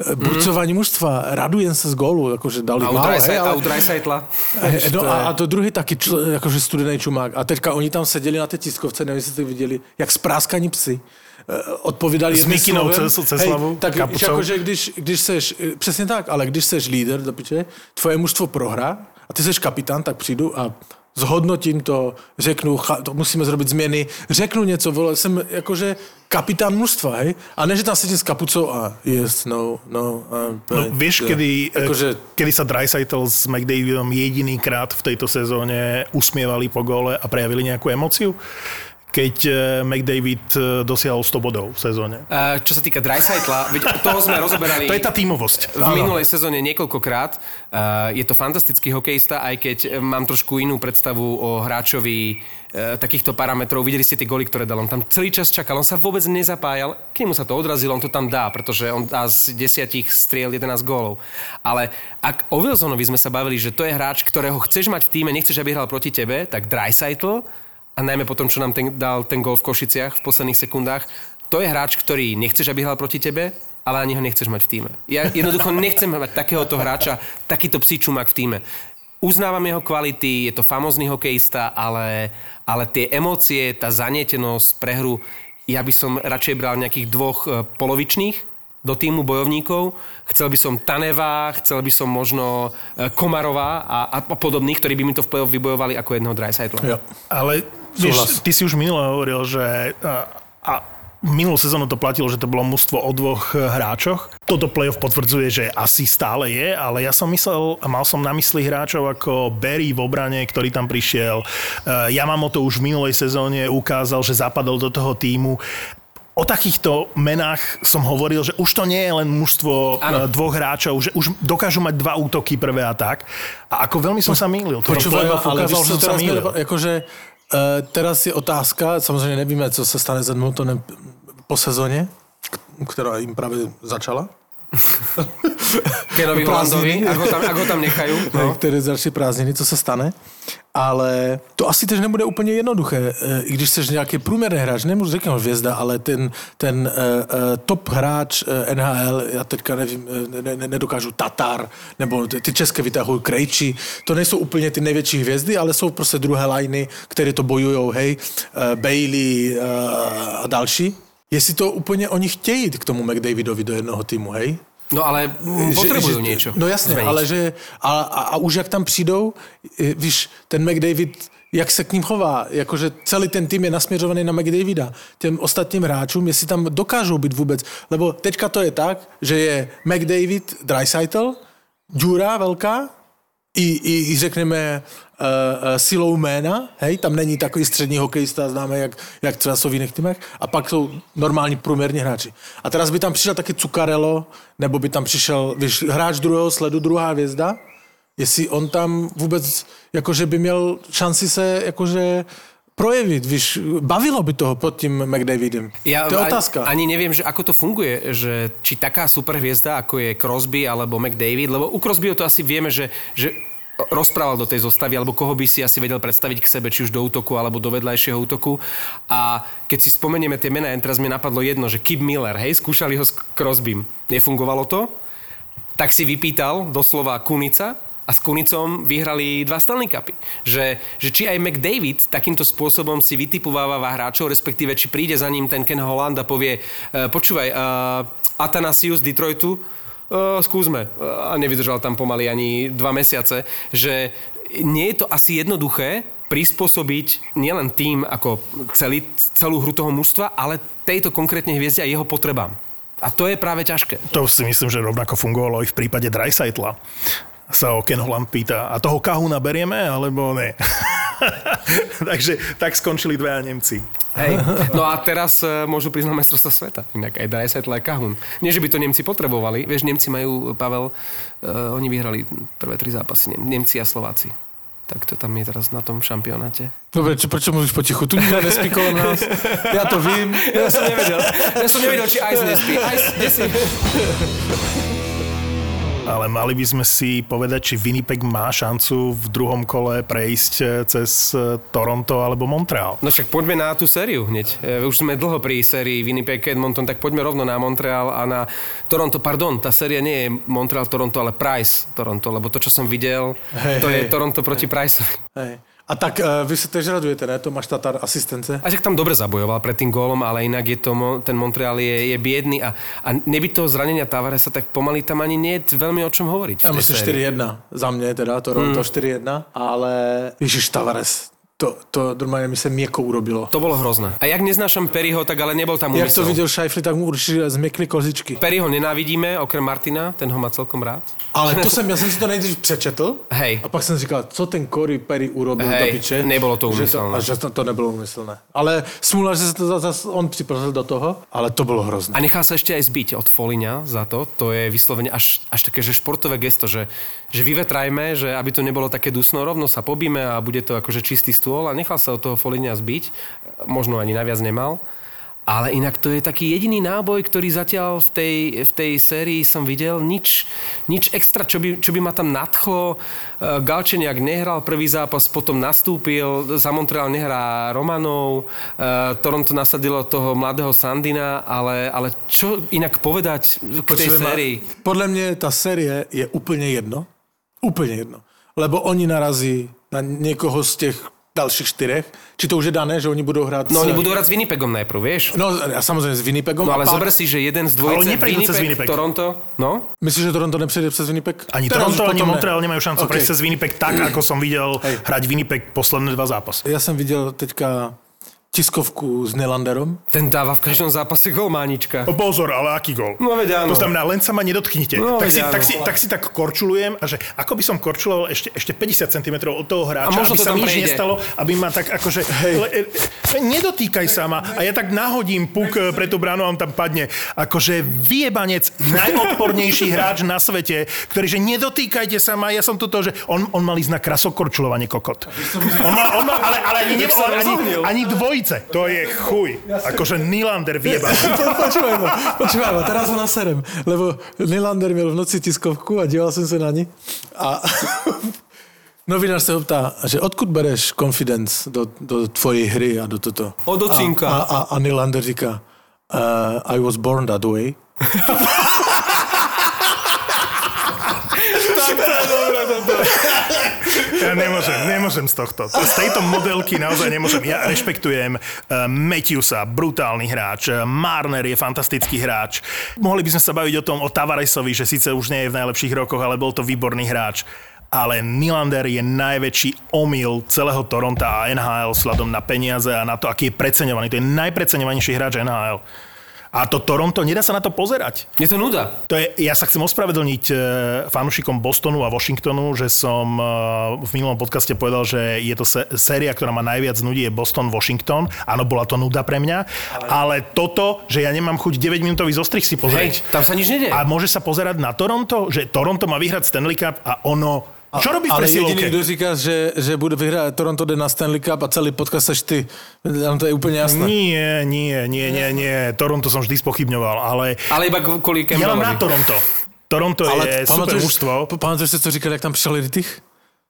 Mm-hmm. Burcování mužstva, radujem se z gólu, jakože dali málo, hej, a ale, u Dreisaitla? Eh, no to a, a to druhý taky, čl, jakože studený čumák. A teďka oni tam seděli na té tiskovce, nevím, jestli jste viděli, jak spráskaní psy. Eh, Odpovídali S Mikinou Ceslavou, Hej, tak jakože když, když seš, eh, přesně tak, ale když seš líder, do piče, tvoje mužstvo prohrá a ty seš kapitán, tak přijdu a zhodnotím to, řeknu, to musíme zrobit změny, řeknu něco, vole, jsem jakože kapitán mužstva, hej? A ne, že tam sedím s kapucou a yes, no, no. A, No, vieš, kedy, Akože- kedy sa Dreisaitl s McDavidom jedinýkrát v tejto sezóne usmievali po góle a prejavili nejakú emociu? Keď eh, McDavid eh, dosiahol 100 bodov v sezóne. Uh, čo sa týka Dreisaitla, veď toho sme rozoberali... To je tá tímovosť. v minulej sezóne niekoľkokrát. Uh, je to fantastický hokejista, aj keď eh, mám trošku inú predstavu o hráčovi uh, takýchto parametrov. Videli ste tie goly, ktoré dal. On tam celý čas čakal, on sa vôbec nezapájal. Keď mu sa to odrazilo, on to tam dá, pretože on dá z desiatich striel 11 gólov. Ale ak o Wilsonovi sme sa bavili, že to je hráč, ktorého chceš mať v týme, nechceš, aby hral proti tebe, tak Dreisaitl a najmä potom, čo nám ten, dal ten gól v Košiciach v posledných sekundách, to je hráč, ktorý nechceš, aby hral proti tebe, ale ani ho nechceš mať v týme. Ja jednoducho nechcem mať takéhoto hráča, takýto psí čumák v týme. Uznávam jeho kvality, je to famózny hokejista, ale, ale tie emócie, tá zanietenosť pre hru, ja by som radšej bral nejakých dvoch e, polovičných do týmu bojovníkov. Chcel by som Taneva, chcel by som možno e, Komarova a, a podobných, ktorí by mi to v play-off vybojovali ako jedného Dreisaitla. Jo. Ale. Vieš, ty si už minule hovoril, že a, a minulú sezónu to platilo, že to bolo mužstvo o dvoch eh, hráčoch. Toto playoff potvrdzuje, že asi stále je, ale ja som myslel, a mal som na mysli hráčov ako Barry v obrane, ktorý tam prišiel. Eh, Yamamoto už v minulej sezóne ukázal, že zapadol do toho týmu. O takýchto menách som hovoril, že už to nie je len mužstvo eh, dvoch hráčov, že už dokážu mať dva útoky prvé a tak. A ako veľmi som sa mýlil. Toto Počúvaj, ale ukázal, že som sa mýlil. uh, teraz je otázka, samozřejmě nevíme, co se stane s Edmontonem po sezóně, která jim právě začala. Kenovi Holandovi, Prázdniny. ak ho tam, ak ho tam nechajú. no. Které začaly prázdniny, co se stane. Ale to asi tež nebude úplně jednoduché. E, I když jsi nějaký průměrný hráč, nemůžu řeknout hvězda, ale ten, ten uh, top hráč NHL, já teďka nevím, ne, ne, nedokážu Tatar, nebo ty, české vytahují Krejči, to nejsou úplně ty největší hvězdy, ale jsou prostě druhé liny, které to bojujou, hej, Bailey uh, a další. Jestli to úplně oni chtějí k tomu McDavidovi do jednoho týmu, hej? no ale potrebujú niečo. No jasně, zmeniť. ale že, a, a, a už jak tam přijdou, víš, ten McDavid, jak se k ním chová, jakože celý ten tým je nasměřovaný na McDavida, těm ostatním hráčům, jestli tam dokážou být vůbec, lebo teďka to je tak, že je McDavid, Dreisaitl, Dura velká, i, i, i uh, uh, silou jména, hej, tam není takový střední hokejista, známe, jak, jak třeba jsou v jiných týmech, a pak jsou normální průměrní hráči. A teraz by tam přišel taky Cucarello, nebo by tam přišel, víš, hráč druhého sledu, druhá hvězda, jestli on tam vůbec, jakože by měl šanci se, jakože projevit, víš, bavilo by toho pod tím McDavidem. Ja to je ani- otázka. Ani neviem, že ako to funguje, že či taká superhviezda, ako je Crosby alebo McDavid, lebo u Crosbyho to asi vieme, že, že rozprával do tej zostavy, alebo koho by si asi vedel predstaviť k sebe, či už do útoku, alebo do vedľajšieho útoku. A keď si spomenieme tie mená, teraz mi napadlo jedno, že Kip Miller, hej, skúšali ho s Crosbym. Nefungovalo to? Tak si vypýtal doslova Kunica, a s Kunicom vyhrali dva Stanley Cupy. Že, že či aj McDavid takýmto spôsobom si vytipováva hráčov, respektíve či príde za ním ten Ken Holland a povie, uh, počúvaj, uh, Atanasius z Detroitu, uh, skúsme. A nevydržal tam pomaly ani dva mesiace. Že nie je to asi jednoduché prispôsobiť nielen tým ako celý, celú hru toho mužstva, ale tejto konkrétne hviezde a jeho potrebám. A to je práve ťažké. To si myslím, že rovnako fungovalo aj v prípade Dreisaitla. Sa o Ken Holland pýta, a toho Kahuna berieme, alebo ne? Takže tak skončili dvaja Nemci. Hej. No a teraz uh, môžu prísť na mestrovstvo sveta. Inak aj Dreisaitl aj Kahun. Nie, že by to Nemci potrebovali. Vieš, Nemci majú, Pavel, uh, oni vyhrali prvé tri zápasy. Nemci a Slováci. Tak to tam je teraz na tom šampionáte. Dobre, čo, prečo môžeš potichu? Tu nikto nespí kolem nás. Ja to vím. Ja som nevedel. Ja som nevedel, či Ice nespí. Ice? Ale mali by sme si povedať, či Winnipeg má šancu v druhom kole prejsť eh, cez eh, Toronto alebo Montreal. No však poďme na tú sériu hneď. E, Už sme dlho pri sérii Winnipeg Edmonton, tak poďme rovno na Montreal a na Toronto. Pardon, tá séria nie je Montreal Toronto, ale Price Toronto, lebo to, čo som videl, Hej, to je hej. Toronto proti Priceovi. Hej. A tak uh, vy sa tež radujete, ne? Tomáš Tatar, asistence. A tak tam dobre zabojoval pred tým gólom, ale inak je to, ten Montreal je, je biedný a, a nebyť toho zranenia Tavaresa, tak pomaly tam ani nie je veľmi o čom hovoriť. Ja myslím sérii. 4-1 za mňa teda, Toronto mm. 4-1, ale Ježiš Tavares, to, to normálne mi sa mieko urobilo. To bolo hrozné. A jak neznášam Perryho, tak ale nebol tam Jak to úmysel. videl Šajfli, tak mu určite zmiekli kozičky. Perryho nenávidíme, okrem Martina, ten ho má celkom rád. Ale to jsem, já jsem si to nejdřív přečetl. Hej. A pak jsem říkal, co ten Corey Perry urobil Hej, do piče. nebolo to Že úmyselné. a že to, to nebylo úmyslné. Ale smůla, že se to zase on připravil do toho, ale to bylo hrozné. A nechal sa ešte aj zbiť od Foliňa za to. To je vyslovene až, až také, že športové gesto, že, že vyvetrajme, že aby to nebolo také dusno, rovno sa pobíme a bude to akože čistý stôl a nechal sa od toho Foliňa zbiť. Možno ani naviac nemal. Ale inak to je taký jediný náboj, ktorý zatiaľ v tej, v tej sérii som videl. Nič, nič extra, čo by, čo by ma tam nadchlo. E, Galčeniak nehral prvý zápas, potom nastúpil. Za Montreal nehrá Romanov. E, Toronto nasadilo toho mladého Sandina. Ale, ale čo inak povedať k tej Počujeme, sérii? Podle mě ta série je úplně jedno. Úplně jedno. Lebo oni narazí na někoho z těch dalších čtyřech. Či to už je dané, že oni budou hrát... No s- oni budú hrať s Winnipegom najprv, vieš? No a samozřejmě s Winnipegom. No ale pak- zober si, že jeden z Ale dvojice neprejdú cez Winnipeg. Toronto, no? Myslíš, že Toronto nepřejde přes Winnipeg? Ani Teraz Toronto, už ani potom ne. Montreal nemajú šancu OK. okay. prejsť cez Winnipeg tak, ako som videl Hej. hrať Winnipeg posledné dva zápasy. Já jsem viděl teďka tiskovku s Nelanderom. Ten dáva v každom zápase gol Mánička. O, Pozor, ale aký gol. No veď áno. To znamená, len sa ma nedotknite. No, tak, si, áno. tak, si, tak si tak korčulujem a že ako by som korčuloval ešte, ešte 50 cm od toho hráča, A možno aby to sa tam nič nestalo, aby ma tak akože... Le, e, nedotýkaj sa ma a ja tak nahodím puk e, pre tú bránu a on tam padne. Akože vyjebanec, najodpornejší hráč na svete, ktorý, že nedotýkajte sa ma, ja som toto, že on, on mal ísť na krasokorčulovanie kokot. On mal, on mal, ale, ale ani, ne, sa ani, rozohnil. Dvojice. To je chuj. Akože Nylander vyjebanec. Počúvaj ma, počúvaj ma, teraz ho naserem, lebo Nylander měl v noci tiskovku a díval jsem se na ní a novinář se ho ptá, že odkud bereš confidence do, do tvojej hry a do toto. Od ocinka. A, a, a Nylander říká, uh, I was born that way. Ja nemôžem, nemôžem z tohto. Z tejto modelky naozaj nemôžem. Ja rešpektujem uh, Matthewsa, brutálny hráč. Uh, Marner je fantastický hráč. Mohli by sme sa baviť o tom, o Tavaresovi, že síce už nie je v najlepších rokoch, ale bol to výborný hráč. Ale Nylander je najväčší omyl celého Toronta a NHL sladom na peniaze a na to, aký je preceňovaný. To je najpreceňovanejší hráč NHL. A to Toronto, nedá sa na to pozerať. Je to nuda. To je, ja sa chcem ospravedlniť e, fanúšikom Bostonu a Washingtonu, že som e, v minulom podcaste povedal, že je to sé- séria, ktorá ma najviac nudí, je Boston-Washington. Áno, bola to nuda pre mňa, ale, ale toto, že ja nemám chuť 9-minútový zostrih si pozrieť. Hej, tam sa nič nedie. A môže sa pozerať na Toronto, že Toronto má vyhrať Stanley Cup a ono... Čo robí v Ale presilovke? jediný, kdo říká, že, že bude vyhrát Toronto jde na Stanley Cup a celý podcast seš ty, tam to je úplně jasné. Nie, nie, nie, nie, nie. Toronto som vždy spochybňoval, ale Ale iba kvôli ja mám Campbellovi. rád Toronto. Toronto je super mužstvo. pa- pamatuješ si, co říkali, jak tam přišel Rittich?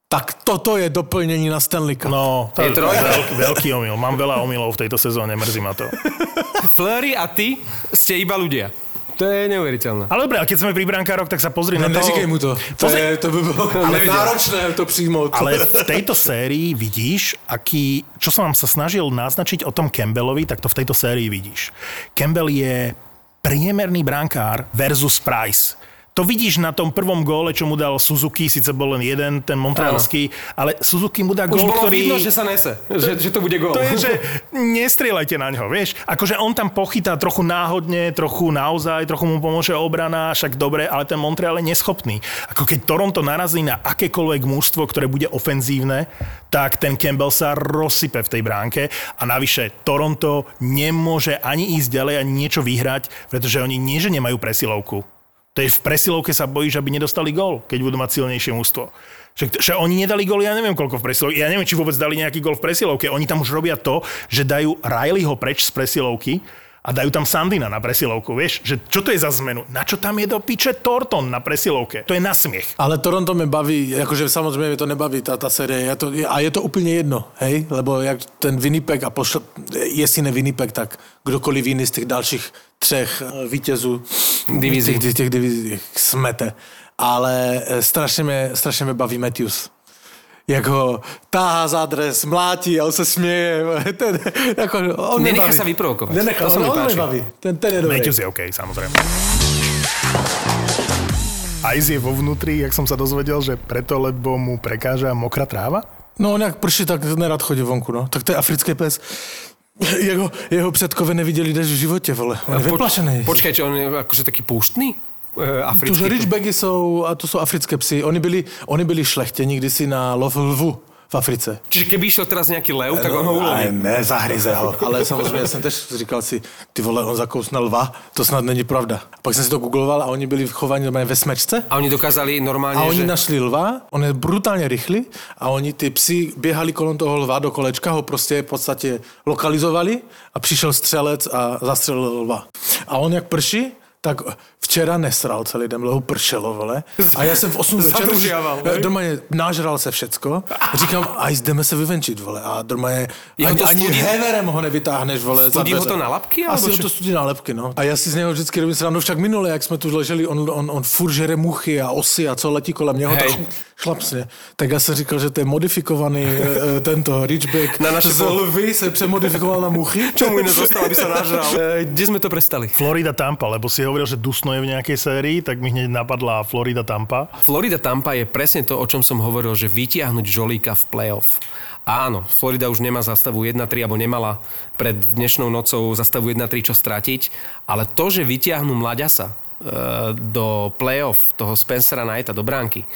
Tak toto je doplnění na Stanley Cup. No, to Je trojka. veľký, veľký omyl. Mám veľa omylov v tejto sezóne, mrzí ma to. Fleury a ty ste iba ľudia. To je neuveriteľné. Ale dobre, a keď sme pri brankároch, tak sa pozri Ne, na to. neříkej mu to. To, Pozri- je, to by bylo ale náročné to přijmout. Ale v tejto sérii vidíš, aký, čo som vám sa snažil naznačiť o tom Campbellovi, tak to v tejto sérii vidíš. Campbell je priemerný brankár versus Price. To vidíš na tom prvom góle, čo mu dal Suzuki, síce bol len jeden, ten montrealský, ale Suzuki mu dá Už gól, bolo ktorý... vidno, že sa nese, že, že to bude gól. To je, že nestrieľajte na ňo, vieš. Akože on tam pochytá trochu náhodne, trochu naozaj, trochu mu pomôže obrana, však dobre, ale ten Montreal je neschopný. Ako keď Toronto narazí na akékoľvek mužstvo, ktoré bude ofenzívne, tak ten Campbell sa rozsype v tej bránke a navyše Toronto nemôže ani ísť ďalej, ani niečo vyhrať, pretože oni nie, že nemajú presilovku. To je v presilovke sa bojíš, aby nedostali gól, keď budú mať silnejšie mužstvo. Však, že oni nedali gól, ja neviem koľko v presilovke. Ja neviem, či vôbec dali nejaký gól v presilovke. Oni tam už robia to, že dajú Rileyho preč z presilovky a dajú tam Sandina na presilovku, vieš? Že čo to je za zmenu? Na čo tam je do piče Torton na presilovke? To je na smiech. Ale Toronto mě baví, jakože samozřejmě mě to nebaví, ta, ta série, je to, a je to úplně jedno, hej, lebo jak ten Winnipeg a pošl, jestli ne Winnipeg, tak kdokoliv jiný z těch dalších třech eh, vítězů Divizí. těch, těch divizí smete. Ale eh, strašně mě, strašně mě baví Matthews. Jak ho táhá za dres, mlátí a on se směje. Ten, jako, on Nenechá sa vyprovokovať. Nenechá, To sa on, on mě páči. baví. Ten, ten je dobrý. Matthews je OK, samozrejme. Ice je vo vnútri, jak som sa dozvedel, že preto, lebo mu prekáža mokrá tráva? No on jak prší, tak nerad chodí vonku, no. Tak to je africký pes. Jeho, jeho předkové neviděli jdeš v životě, vole. On je vyplašený. Počkajte, on je akože taký púštny? E, Tuže. Ridgebagy jsou, a to jsou africké psy, oni byli, oni byli šlechtěni kdysi na lov lvu v Africe. Čiže keby išiel teraz nejaký lev, tak on ho uloví. ne, zahryze ho. Ale samozřejmě jsem tež říkal si, ty vole, on zakousne lva, to snad není pravda. Pak jsem si to googloval a oni byli chovaní normálně ve smečce. A oni dokázali normálne, A oni že... našli lva, on je brutálně rychlý a oni ty psi běhali kolem toho lva do kolečka, ho prostě v podstatě lokalizovali a přišel střelec a zastřelil lva. A on jak prší, tak včera nesral celý den, lebo pršelo, vole. A já jsem v 8 večer už Zadržiaval, eh, nážral se všecko. A říkám, a jdeme se vyvenčit, vole. A doma je, Jeho ani, to ani heverem ho nevytáhneš, vole, Studí ho to na alebo Asi ho to studí na lepky, no. A já si z něho vždycky robím srandu, však minule, jak jsme tu leželi, on, on, on furt žere muchy a osy a co letí kolem něho, tak šlapsne. Tak já jsem říkal, že to je modifikovaný e, tento Ridgeback. Na naše z lvy se přemodifikoval na muchy. Čo mu iné zostalo, aby sa nažral? Kde sme to prestali? Florida Tampa, lebo si hovoril, že Dusno je v nejakej sérii, tak mi hneď napadla Florida Tampa. Florida Tampa je presne to, o čom som hovoril, že vytiahnuť žolíka v playoff. Áno, Florida už nemá zastavu 1-3, alebo nemala pred dnešnou nocou zastavu 1-3 čo stratiť, ale to, že vytiahnu mlaďasa e, do playoff toho Spencera Knighta do bránky,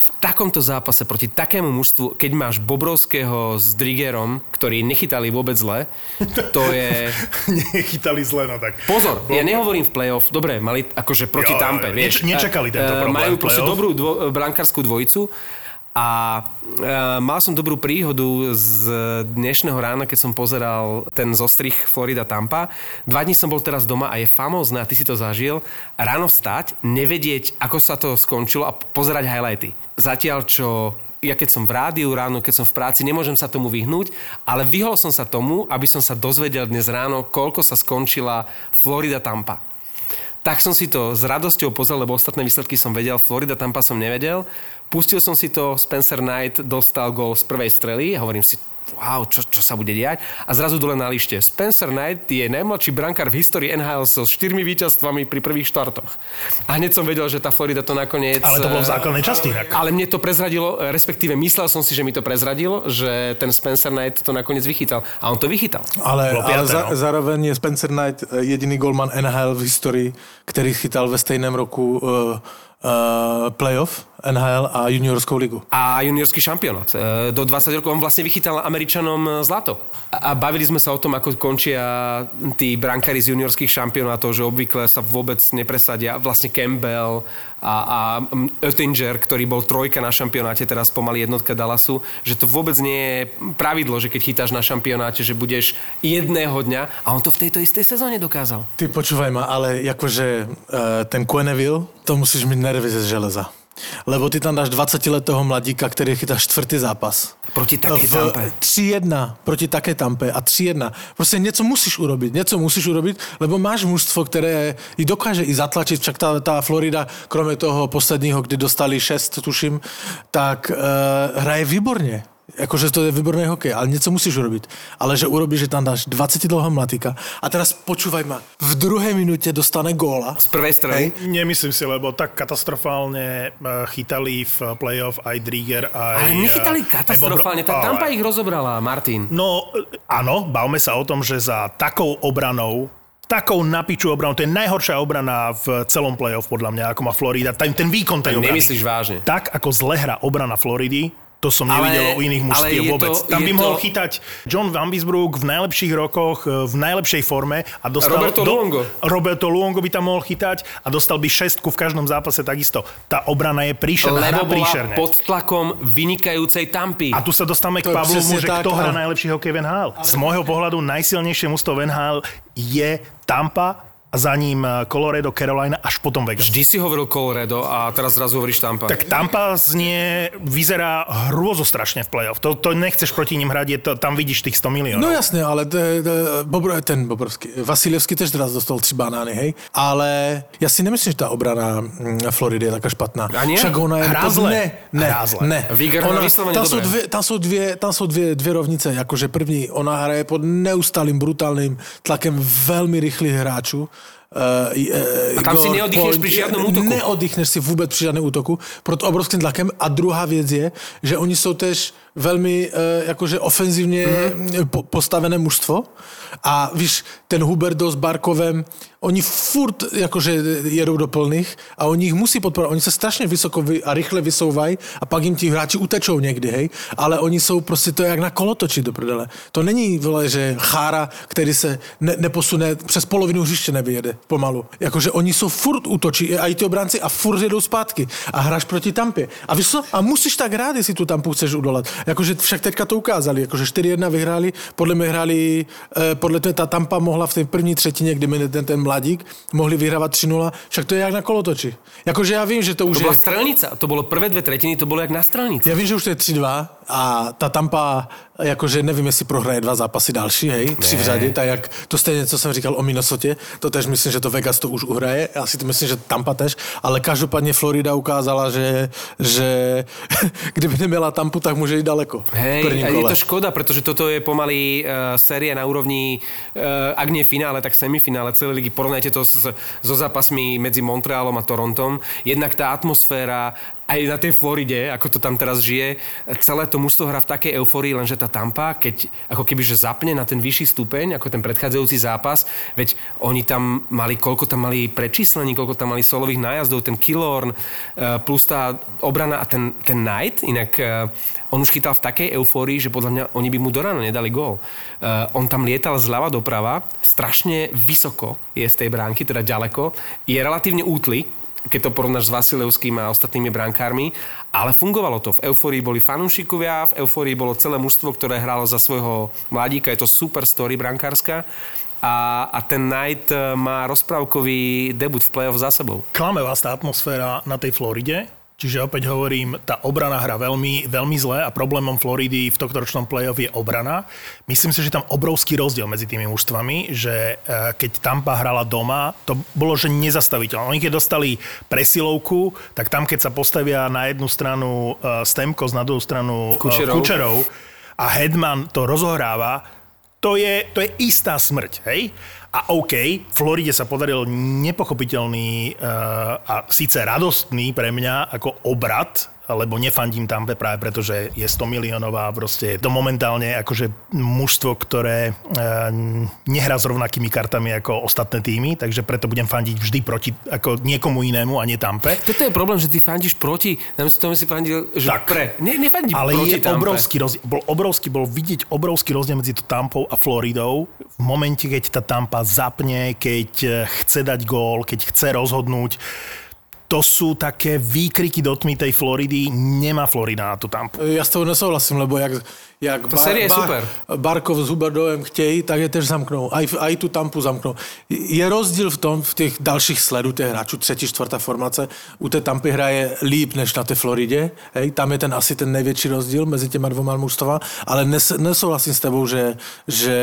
v takomto zápase proti takému mužstvu, keď máš Bobrovského s Drigerom, ktorí nechytali vôbec zle, to je... Nechytali zle, no tak. Pozor, ja nehovorím v playoff, dobre, mali akože proti Jo, Tampe, vieš. neč- nečakali tento Eh, problém Majú proste dobrú dvo, brankárskú dvojicu a e, mal som dobrú príhodu z dnešného rána, keď som pozeral ten zostrih Florida Tampa. Dva dní som bol teraz doma a je famózne, a ty si to zažil, ráno vstať, nevedieť, ako sa to skončilo a pozerať highlighty. Zatiaľ, čo ja keď som v rádiu ráno, keď som v práci, nemôžem sa tomu vyhnúť, ale vyhol som sa tomu, aby som sa dozvedel dnes ráno, koľko sa skončila Florida Tampa. Tak som si to s radosťou pozrel, lebo ostatné výsledky som vedel, Florida Tampa som nevedel. Pustil som si to, Spencer Knight dostal gol z prvej strely a hovorím si, wow, čo, čo sa bude diať? A zrazu dole na lište. Spencer Knight je najmladší brankár v histórii NHL so štyrmi víťazstvami pri prvých štartoch. A hneď som vedel, že tá Florida to nakoniec... Ale to bolo v eh, základnej časti inak. ale mne to prezradilo, respektíve myslel som si, že mi to prezradilo, že ten Spencer Knight to nakoniec vychytal. A on to vychytal. Ale, Bylo ale piaté, za, no. zároveň je Spencer Knight eh, jediný golman NHL v historii, který chytal ve stejném roku uh, uh, playoff NHL a juniorskou ligu. a juniorský šampionát. E, Do 20 rokov on vlastne vychytal Američanom zlato. A a bavili sme sa o tom, ako končia tí brankári z juniorských šampionátov, že obvykle sa vôbec nepresadia. Vlastne Campbell a, a Oettinger, ktorý bol trojka na šampionáte, teraz pomaly jednotka Dallasu, že to vôbec nie je pravidlo, že keď chytáš na šampionáte, že budeš jedného dňa a on to v tejto istej sezóne dokázal. Ty počúvaj ma, ale jakože uh, ten Quenneville, to musíš mít nervy ze železa. Lebo ty tam dáš 20-letého mladíka, ktorý chytá štvrtý zápas. Proti takej v tampe. 3-1 proti také tampe a 3-1. Proste niečo musíš urobiť, niečo musíš urobiť, lebo máš mužstvo, ktoré i dokáže i zatlačiť, však tá, tá Florida, krome toho posledního, kde dostali 6, tuším, tak uh, hraje výborne. Akože to je výborný hokej, ale niečo musíš urobiť. Ale že urobíš, že tam dáš 20 dlhého mlatika a teraz počúvaj ma, v druhej minúte dostane góla. Z prvej strany. Nemyslím si, lebo tak katastrofálne e, chytali v playoff aj Drieger, aj... Ale nechytali e, aj katastrofálne. Tá ale- Tampa ich rozobrala, Martin. No, e, áno, bavme sa o tom, že za takou obranou takou napiču obranou, to je najhoršia obrana v celom playoff podľa mňa, ako má Florida. Ten, ten výkon tej obrany. Nemyslíš vážne? Tak, ako zle hrá obrana Floridy, to som Ale- nevidel u iných ale mužstiev je to- vôbec. Tam by je mohol to- chytať John Van Bisbrook v najlepších rokoch, e, v najlepšej forme a dostal... Roberto Luongo. Roberto Luongo by tam mohol chytať a dostal by šestku v každom zápase takisto. Tá obrana je príšerná, Lebo bola príšerne. pod tlakom vynikajúcej Tampy. A tu sa dostávame k To presne že tak, kto hrá áno. najlepší hokej v NHL. Z môjho pohľadu najsilnejšie mužstvo v NHL je Tampa a za ním eh, Colorado, Carolina, až potom Vegas. Vždy si hovoril Colorado a teraz zrazu hovoríš Tampa. Tak Tampa znie, vyzerá hrôzo strašne v playoff. To, to nechceš proti ním hrať, je to, tam vidíš tých 100 miliónov. No jasne, ale de, de, Bobro, ten Bobrovský, Vasilevský tež teraz dostal tři banány, hej. Ale ja si nemyslím, že tá obrana mm, Floridy je taká špatná. A nie? Však ona je... Hrá pod- zle. Ne, ne, Hrá zle. ne. Ona- tam sú, dve, tam sú dve, tam sú dve, dve rovnice. Akože první, ona hraje pod neustálým brutálnym tlakem veľmi rýchlych hráčov. Uh, A tam si neoddychneš pri žiadnom útoku. Neoddychneš si vôbec pri žiadnom útoku pod obrovským tlakem. A druhá vec je, že oni sú tež veľmi uh, akože ofenzívne mm-hmm. po, postavené mužstvo. A víš, ten Huberdo s Barkovem, oni furt akože jedou do plných a oni ich musí podporovať. Oni sa strašne vysoko vy, a rýchle vysouvají a pak im ti hráči utečou niekdy, hej. Ale oni sú proste, to jak na kolotoči do prdele. To není, vole, že chára, který se ne, neposune, přes polovinu hřiště nevyjede pomalu. Jakože oni jsou furt útočí, aj tí obránci a furt jedou zpátky a hráš proti Tampě. A víš co? A musíš tak hrát, jestli tu Tampu chceš udolat. Jakože však teďka to ukázali, jakože 4-1 vyhráli, podle mě hráli, eh, podle mě ta Tampa mohla v té první třetině, kdy mi ten, ten mladík, mohli vyhrávat 3-0, však to je jak na kolotoči. Jakože já vím, že to už To je... bola strelnica. To bolo prvé dve tretiny, to bolo jak na strelnici. Ja vím, že už to je 3-2 a tá Tampa, akože nevím, jestli prohraje dva zápasy další, hej, tři v řadě, tak jak to stejně, co jsem říkal o Minnesotě, to tež myslím, že to Vegas to už uhraje, já si to myslím, že Tampa tež, ale každopádně Florida ukázala, že, že kdyby neměla Tampu, tak může jít daleko. Hej, a je to škoda, pretože toto je pomaly uh, séria na úrovni, uh, ak nie finále, tak semifinále celej ligy. Porovnajte to s, so zápasmi medzi Montrealom a Torontom. Jednak tá atmosféra aj na tej Floride, ako to tam teraz žije, celé to mužstvo hrá v takej euforii, lenže tá Tampa, keď ako keby že zapne na ten vyšší stupeň, ako ten predchádzajúci zápas, veď oni tam mali, koľko tam mali prečíslení, koľko tam mali solových nájazdov, ten Killorn, uh, plus tá obrana a ten, ten Knight, inak uh, on už chytal v takej eufórii, že podľa mňa oni by mu do rána nedali gól. Uh, on tam lietal zľava doprava, strašne vysoko je z tej bránky, teda ďaleko, je relatívne útly, keď to porovnáš s Vasilevským a ostatnými brankármi, ale fungovalo to. V eufórii boli fanúšikovia, v eufórii bolo celé mužstvo, ktoré hralo za svojho mladíka, je to super story brankárska a, a ten Knight eh, má rozprávkový debut v play-off za sebou. Klame vás tá atmosféra na tej Floride, čiže opäť hovorím, tá obrana hra veľmi, veľmi zle a problémom Floridy v tohto ročnom playoff je obrana. Myslím si, že tam obrovský rozdiel medzi tými mužstvami, že eh, keď Tampa hrala doma, to bolo, že nezastaviteľné. Oni keď dostali presilovku, tak tam keď sa postavia na jednu stranu eh, Stemkos, na druhú stranu eh, Kučerov. Kučerov a Hedman to rozohráva, to je, to je istá smrť, hej? A OK, Floride sa podaril nepochopiteľný uh, a síce radostný pre mňa ako obrad, lebo nefandím Tampe práve preto, že je 100 miliónová proste to momentálne akože mužstvo, ktoré uh, nehrá s rovnakými kartami ako ostatné týmy, takže preto budem fandiť vždy proti ako niekomu inému a nie Tampe. Toto je problém, že ty fandíš proti, namiesto toho si fandil, že Tak. pre. Ne, nefandím Ale proti je Tampe. obrovský rozdiel, bol obrovský, bol vidieť obrovský rozdiel medzi to Tampou a Floridou. V momente, keď tá Tampa zapne, keď eh, chce dať gól, keď chce rozhodnúť, to sú také výkriky do tmy tej Floridy. Nemá Florida na tú Tampu. Ja s tebou nesouhlasím, lebo jak, jak Ta série je super. Barkov s Huberdovem chtějí, tak je tež zamknou. Aj, aj tu tampu zamknou. Je rozdíl v tom, v těch dalších sledu těch hráčů, třetí, čtvrtá formace, u té tampy hraje líp než na té Floridě. Hej, tam je ten asi ten největší rozdíl mezi těma dvoma mužstava, ale nes, nesouhlasím s tebou, že, že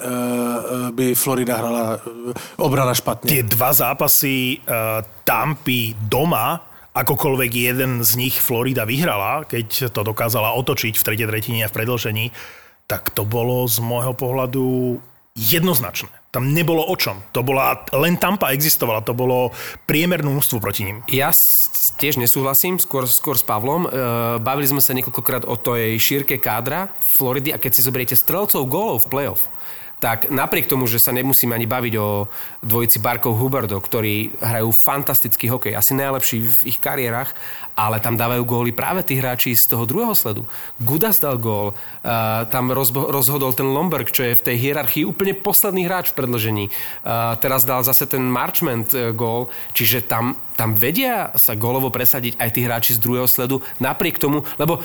uh, by Florida hrala uh, obrana špatně. Tie dva zápasy uh, Tampy doma, akokoľvek jeden z nich Florida vyhrala, keď to dokázala otočiť v tretej tretine a v predlžení, tak to bolo z môjho pohľadu jednoznačné. Tam nebolo o čom. To bola, len Tampa existovala, to bolo priemernú ústvu proti ním. Ja tiež nesúhlasím, skôr, skôr s Pavlom. E, bavili sme sa niekoľkokrát o tej šírke kádra Floridy a keď si zoberiete strelcov gólov v playoff, tak napriek tomu, že sa nemusíme ani baviť o dvojici Barkov Huberdo, ktorí hrajú fantastický hokej, asi najlepší v ich kariérach, ale tam dávajú góly práve tí hráči z toho druhého sledu. Gudas dal gól, uh, tam rozhodol ten Lomberg, čo je v tej hierarchii úplne posledný hráč v predlžení. Uh, teraz dal zase ten Marchment uh, gól, čiže tam, tam vedia sa gólovo presadiť aj tí hráči z druhého sledu, napriek tomu, lebo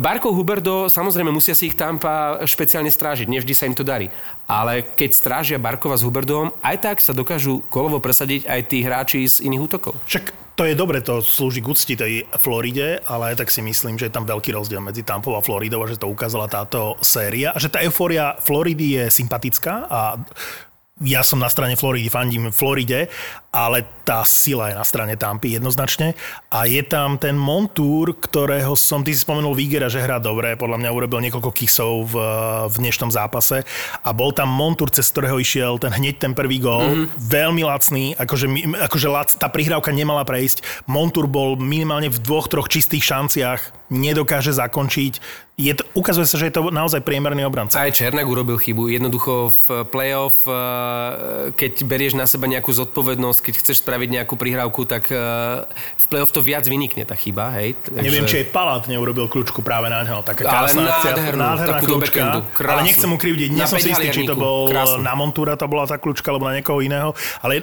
Barkov Huberdo, samozrejme musia si ich Tampa špeciálne strážiť, nevždy sa im to darí. Ale keď strážia Barkova s Huberdom, aj tak sa dokážu kolovo presadiť aj tí hráči z iných útokov. Však to je dobre, to slúži k úcti tej Floride, ale aj tak si myslím, že je tam veľký rozdiel medzi Tampou a Floridou a že to ukázala táto séria a že tá eufória Floridy je sympatická a ja som na strane Floridy, fandím Floride, ale tá sila je na strane Tampy jednoznačne a je tam ten Montúr, ktorého som, ty si spomenul Vigera, že hrá dobre, podľa mňa urobil niekoľko kisov v, v dnešnom zápase a bol tam Montúr, cez ktorého išiel ten hneď ten prvý gól, mm-hmm. veľmi lacný, akože, akože lac, tá prihrávka nemala prejsť, Montúr bol minimálne v dvoch, troch čistých šanciach, nedokáže zakončiť. Je to, ukazuje sa, že je to naozaj priemerný obranca. Aj Černak urobil chybu. Jednoducho v playoff, eh, keď berieš na seba nejakú zodpovednosť, keď chceš spraviť nejakú prihrávku, tak eh, v playoff to viac vynikne tá chyba. Hej? Takže... Neviem, či aj Palát neurobil kľúčku práve na ňo. Taká Ale krásna akcia, nádhernú, nádherná takú do kľúčka. Ale nechcem mu krivdiť, nie som si istý, či to bol krásnu. na Montúra, to bola tá kľúčka, alebo na niekoho iného. Ale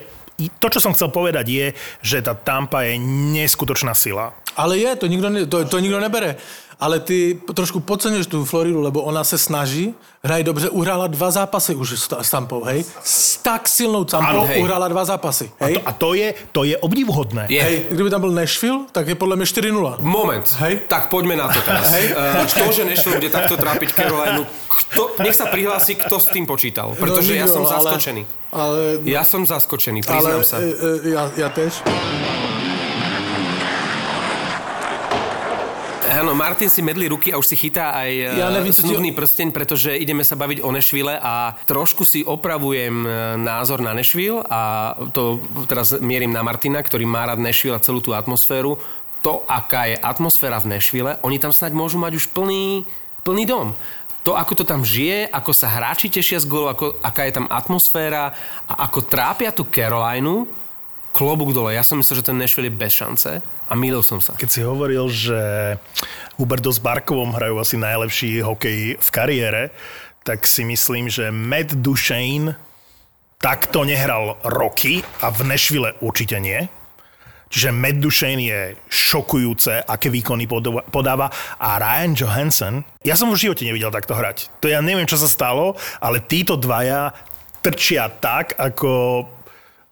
to, čo som chcel povedať, je, že tá Tampa je neskutočná sila. Ale je, to nikdo, ne, to, to nikdo nebere. Ale ty trošku podceňuješ tú Floridu, lebo ona se snaží, hraje dobře, uhrála dva zápasy už s, s Tampou, hej? S tak silnou Tampou uhrála dva zápasy, A hej? to, a to, je, to je obdivuhodné. Je. Hej, kdyby tam byl Nashville, tak je podle mě 4-0. Moment. Hej. Tak poďme na to teraz. Hej. Uh, to, že Nashville bude takto trápiť Carolinu, kto, nech sa prihlási, kto s tým počítal. Pretože ja No, nikto, som ale- zaskočený. Ale, Ja som zaskočený, ale priznám sa. e, e, ja, ja tež. Martin si medli ruky a už si chytá aj Ja ja neviem, čo ti- snubný prsteň, pretože ideme sa baviť o Nešvile a trošku si opravujem e, názor na Nešvil a to teraz mierim na Martina, ktorý má rád Nešvil a celú tú atmosféru. To, aká je atmosféra v Nešvile, oni tam snáď môžu mať už plný, plný dom. To, ako to tam žije, ako sa hráči tešia z gólu, ako, aká je tam atmosféra a ako trápia tú Carolinu, klobúk dole. Ja som myslel, že ten Nashville je bez šance a mýlil som sa. Keď si hovoril, že Huberto s Barkovom hrajú asi najlepší hokej v kariére, tak si myslím, že Matt Duchesne takto nehral roky a v Nešvile určite nie. Čiže Matt Duchesne je šokujúce, aké výkony podáva. A Ryan Johansson, ja som v živote nevidel takto hrať. To ja neviem, čo sa stalo, ale títo dvaja trčia tak, ako,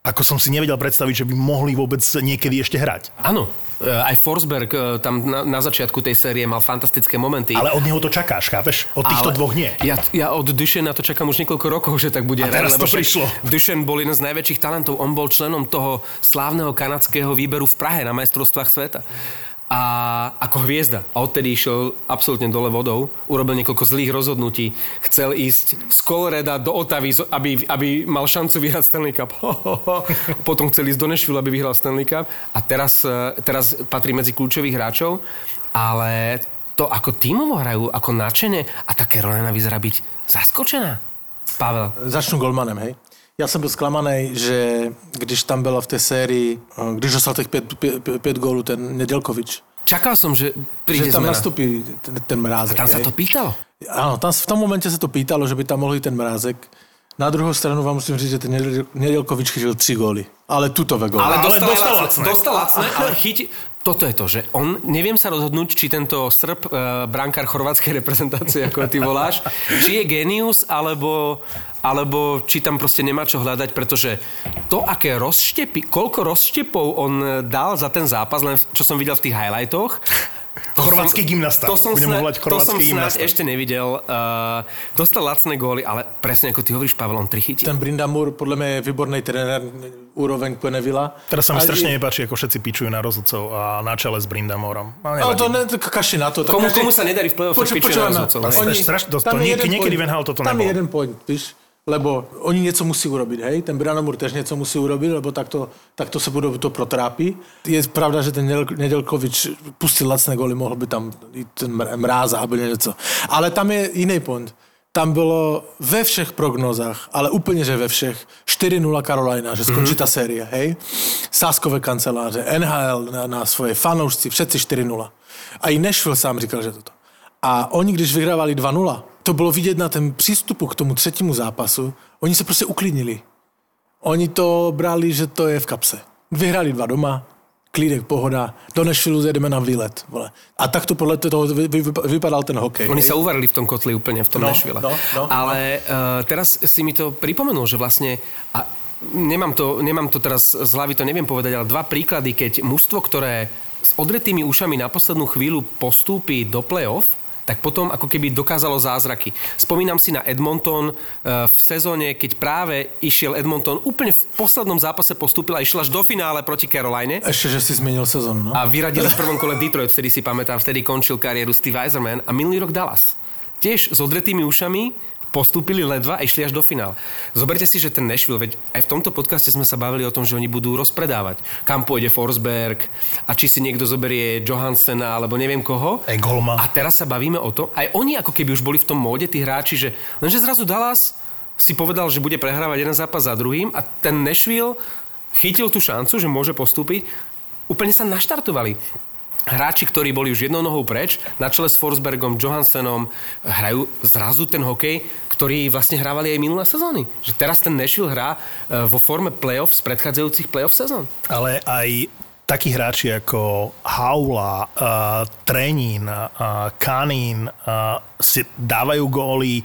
ako som si nevedel predstaviť, že by mohli vôbec niekedy ešte hrať. Áno, e, aj Forsberg e, tam na, na začiatku tej série mal fantastické momenty. Ale od neho to čakáš, chápeš? Od týchto Ale dvoch nie. Ja, ja od Dušena to čakám už niekoľko rokov, že tak bude A hrať. teraz to lebo však prišlo. Dušen bol jeden z najväčších talentov. On bol členom toho slávneho kanadského výberu v Prahe na majstrovstvách sveta. A ako hviezda. A odtedy išiel absolútne dole vodou. Urobil niekoľko zlých rozhodnutí. Chcel ísť z Coloreda do Otavy, aby, aby mal šancu vyhrať Stanley Cup. Potom chcel ísť do Nashville, aby vyhral Stanley Cup. A teraz, e, teraz patrí medzi kľúčových hráčov. Ale to, ako tímovo hrajú, ako nadšene a tá Carolina vyzerá byť zaskočená. Pavel. Začnu golmanem, hej. Já jsem byl zklamaný, že když tam bylo v té sérii, eh, když dostal těch pět, pět, pět gólů ten Nedělkovič, Čakal som, že príde že tam zmena. nastupí ten, ten mrázek. Tam sa hej. to pýtalo. Áno, tam v tom momente sa to pýtalo, že by tam mohol ísť ten mrázek. Na druhou stranu vám musím říct, že ten Nedelkovič chytil tři góly. Ale tutové góly. Ale, Ale dostal, dostal lacné. lacné. Dostal lacné, ale chyti... Toto je to, že on, neviem sa rozhodnúť, či tento Srb, e, brankár chorvátskej reprezentácie, ako ty voláš, či je genius, alebo, alebo či tam proste nemá čo hľadať, pretože to, aké rozštepy, koľko rozštepov on dal za ten zápas, len čo som videl v tých highlightoch, to Chorvátsky gymnasta. To som, Budem snáď, volať to som chorvátsky snáď gymnasta. ešte nevidel. Uh, dostal lacné góly, ale presne ako ty hovoríš, Pavel, on tri chytí. Ten Brindamur podle mě je výborný trenér, úroveň Quenevilla. Teraz sa mi A strašne je- nepáči, ako všetci pičujú na rozhodcov a na čele s Brindamorom. No, Ale nevadí. to ne, kaši na to. Tak Komu- každý- komu sa nedarí v play-off, počúvaj na rozhodcov, je strašne- to- to je niekedy. Van Gaal toto Tam je nebol. jeden point, víš? Lebo oni něco musí urobit, hej? Ten Branamur tež něco musí urobit, lebo takto, takto se budou to protrápí. Je pravda, že ten Nedel- Nedelkovič pustil lacné góly, mohl by tam i ten mr- mráza alebo něco. Ale tam je jiný point. Tam bylo ve všech prognozách, ale úplně, že ve všech, 4-0 Carolina, že skončí ta série, hej? Sáskové kanceláře, NHL na, na svoje fanoušci, všetci 4-0. A i Nashville sám říkal, že toto. A oni, když vyhrávali 2-0, to bylo vidět na ten přístupu k tomu třetímu zápasu, oni se prostě uklidnili. Oni to brali, že to je v kapse. Vyhrali dva doma, klídek, pohoda, do Nashville jedeme na výlet. Vole. A takto podle toho vy, vy, vypadal ten hokej. Oni hej. sa uvarili v tom kotli úplne, v tom No, Nashville. no, no, Ale uh, teraz si mi to pripomenul, že vlastne... A nemám, to, nemám to teraz z hlavy, to neviem povedať, ale dva príklady, keď mužstvo, ktoré s odretými ušami na poslednú chvíľu postúpi do play-off, tak potom ako keby dokázalo zázraky. Spomínam si na Edmonton eh, v sezóne, keď práve išiel Edmonton úplne v poslednom zápase postúpil a išiel až do finále proti Caroline. Ešte, že si zmenil sezónu, no? A vyradili v prvom kole Detroit, vtedy si pamätám, vtedy končil kariéru Steve Eiserman a minulý rok Dallas. Tiež s odretými ušami postúpili ledva a išli až do finále. Zoberte si, že ten Nashville, veď aj v tomto podcaste sme sa bavili o tom, že oni budú rozpredávať. Kam pôjde Forsberg a či si niekto zoberie Johansena alebo neviem koho. Egolma. A teraz sa bavíme o tom, aj oni ako keby už boli v tom móde, tí hráči, že lenže zrazu Dallas si povedal, že bude prehrávať jeden zápas za druhým a ten Nashville chytil tú šancu, že môže postúpiť. Úplne sa naštartovali hráči, ktorí boli už jednou nohou preč, na čele s Forsbergom, Johansenom, hrajú zrazu ten hokej, ktorý vlastne hrávali aj minulé sezóny. Že teraz ten Nashville hrá e, vo forme playoff z predchádzajúcich playoff sezón. Ale aj takí hráči ako Haula, uh, Trenín, uh, Kanin uh, si dávajú góly,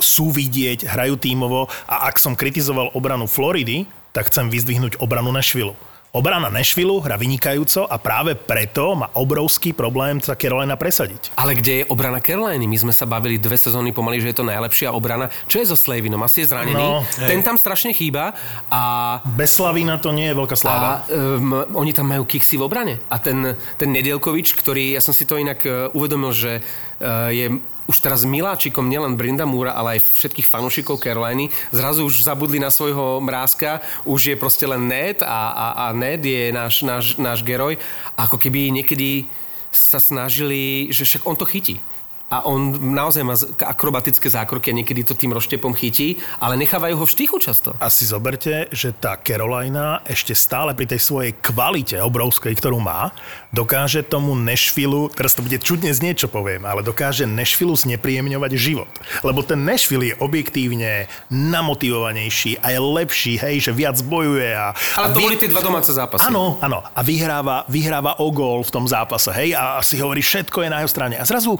sú vidieť, hrajú tímovo a ak som kritizoval obranu Floridy, tak chcem vyzdvihnúť obranu Nashville. Obrana Nashville hra vynikajúco a práve preto má obrovský problém sa Carolina presadiť. Ale kde je obrana Caroliny? My sme sa bavili dve sezóny pomaly, že je to najlepšia obrana. Čo je so Slavinom? Asi je zranený. No, Ten tam strašne chýba a Bez Slavína to nie je veľká sláva. A um, oni tam majú kiksy v obrane. A ten, ten Nedielkovič, ktorý, ja som si to inak uh, uvedomil, že uh, je už teraz miláčikom nielen Brindamúra, ale aj všetkých fanúšikov Caroliny. Zrazu už zabudli na svojho mrázka, už je proste len Ned a, a, a Ned je náš, náš, náš geroj. Ako keby niekedy sa snažili, že však on to chytí. A on naozaj má z- akrobatické zákroky a niekedy to tým roštepom chytí, ale nechávajú ho v štychu často. A si zoberte, že tá Carolina ešte stále pri tej svojej kvalite obrovskej, ktorú má, dokáže tomu Nashville, teraz to bude čudne znieť, čo poviem, ale dokáže Nashville znepríjemňovať život. Lebo ten Nashville je objektívne namotivovanejší a je lepší, hej, že viac bojuje. A, Ale a to boli tie dva domáce zápasy. Áno, áno. A vyhráva, vyhráva o gól v tom zápase, hej, a si hovorí, všetko je na jeho strane. A zrazu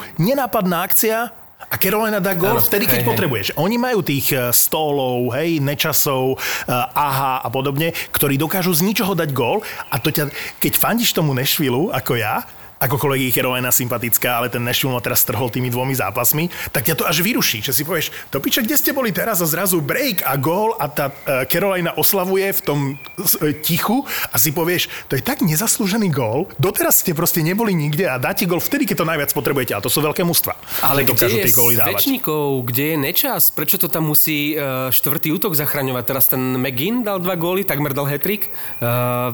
nenápadná akcia a Carolina dá Áno, vtedy, keď hej, hej. potrebuješ. Oni majú tých eh, stólov, hej, nečasov, eh, aha a podobne, ktorí dokážu z ničoho dať gól a to ťa, keď fandíš tomu Nashville, ako ja, akokoľvek je Carolina sympatická, ale ten Nashville ma teraz strhol tými dvomi zápasmi, tak ťa to až vyruší, že si povieš, to piče, kde ste boli teraz a zrazu break a gól a tá uh, Carolina oslavuje v tom uh, tichu a si povieš, to je tak nezaslúžený gól, doteraz ste proste neboli nikde a dáte gól vtedy, keď to najviac potrebujete, a to sú veľké mužstva. Ale kde je tie góly z dávať. večníkov, kde je nečas? Prečo to tam musí uh, štvrtý útok zachraňovať? Teraz ten McGinn dal dva góly, takmer dal hetrik. Uh,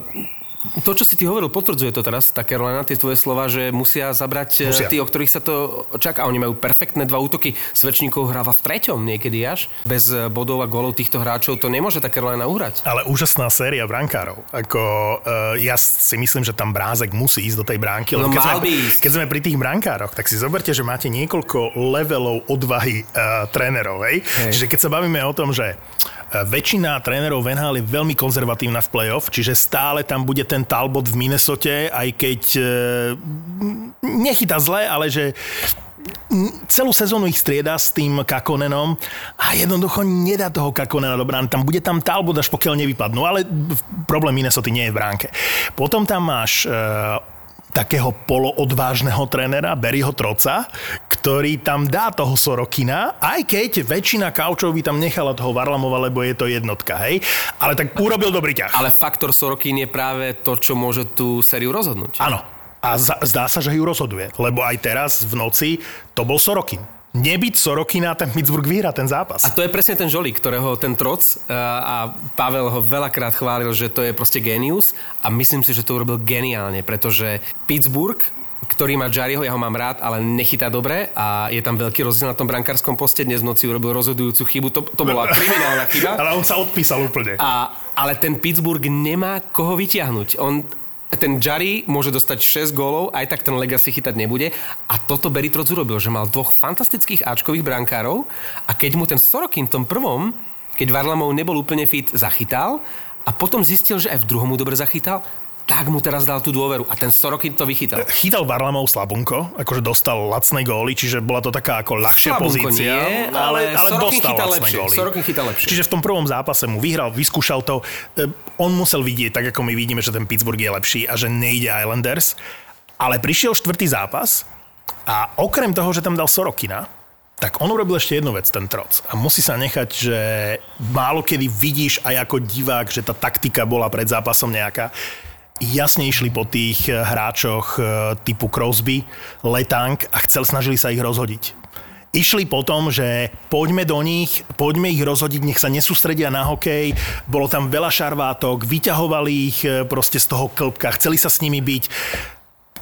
to, čo si ty hovoril, potvrdzuje to teraz, tá Carolina, tie tvoje slova, že musia zabrať Musia. musia. tí, o ktorých sa to čaká. Oni majú perfektné dva útoky. Svečníkov hráva v treťom niekedy až. Bez eh, bodov a golov týchto hráčov to nemôže tá Carolina uhrať. Ale úžasná séria brankárov. Ako, uh, ja si myslím, že tam Brázek musí ísť do tej bránky. No, keď, sme, ísť. keď sme pri tých brankároch, tak si zoberte, že máte niekoľko levelov odvahy uh, trénerov. Hej? Hej. Čiže keď sa bavíme o tom, že väčšina trénerov v NHL je veľmi konzervatívna v playoff, čiže stále tam bude ten Talbot v Minnesote, aj keď uh, nechytá zle, ale že celú sezónu ich strieda s tým Kakonenom a jednoducho nedá toho Kakonena do brány. Tam bude tam Talbot, až pokiaľ nevypadnú, ale problém Minnesota nie je v bránke. Potom tam máš e, takého poloodvážneho trénera, Berryho Troca, ktorý tam dá toho Sorokina, aj keď väčšina kaučov by tam nechala toho Varlamova, lebo je to jednotka, hej? Ale tak urobil dobrý ťah. Ale faktor Sorokin je práve to, čo môže tú sériu rozhodnúť. Áno. A za, zdá sa, že ju rozhoduje. Lebo aj teraz v noci to bol Sorokin. Nebyť Sorokina, ten Pittsburgh vyhrá ten zápas. A to je presne ten žolík, ktorého ten troc eh, a Pavel ho veľakrát chválil, že to je proste genius a myslím si, že to urobil geniálne, pretože Pittsburgh ktorý má Jariho, ja ho mám rád, ale nechytá dobre a je tam veľký rozdiel na tom brankárskom poste. Dnes v noci urobil rozhodujúcu chybu, to, to bola kriminálna chyba. Ale on sa odpísal úplne. A, ale ten Pittsburgh nemá koho vyťahnuť. On, ten Jari môže dostať 6 gólov, aj tak ten Legacy chytať nebude. A toto Beritroc urobil, že mal dvoch fantastických áčkových brankárov a keď mu ten Sorokin v tom prvom, keď Varlamov nebol úplne fit, zachytal a potom zistil, že aj v druhom mu dobre zachytal, tak mu teraz dal tú dôveru a ten Sorokin to vychytal. Chytal Varlamov slabunko, akože dostal lacné góly, čiže bola to taká ako ľahšia Slabunko pozícia. nie, ale, ale ale Sorokin dostal lacné lepšie, góly. Sorokin chytal lepšie. Čiže v tom prvom zápase mu vyhral, vyskúšal to. E, On musel vidieť, tak ako my vidíme, že ten Pittsburgh je lepší a že nejde Islanders. Ale prišiel štvrtý zápas a okrem toho, že tam dal Sorokina, tak on urobil ešte jednu vec, ten troc. A musí sa nechať, že málo kedy vidíš aj ako divák, že tá taktika bola pred zápasom nejaká. Jasne išli po tých eh, hráčoch eh, typu Crosby, Letang a chcel, snažili sa ich rozhodiť. Išli po tom, že poďme do nich, poďme ich rozhodiť, nech sa nesústredia na hokej. Bolo tam veľa šarvátok, vyťahovali ich eh, proste z toho klbka, chceli sa s nimi byť.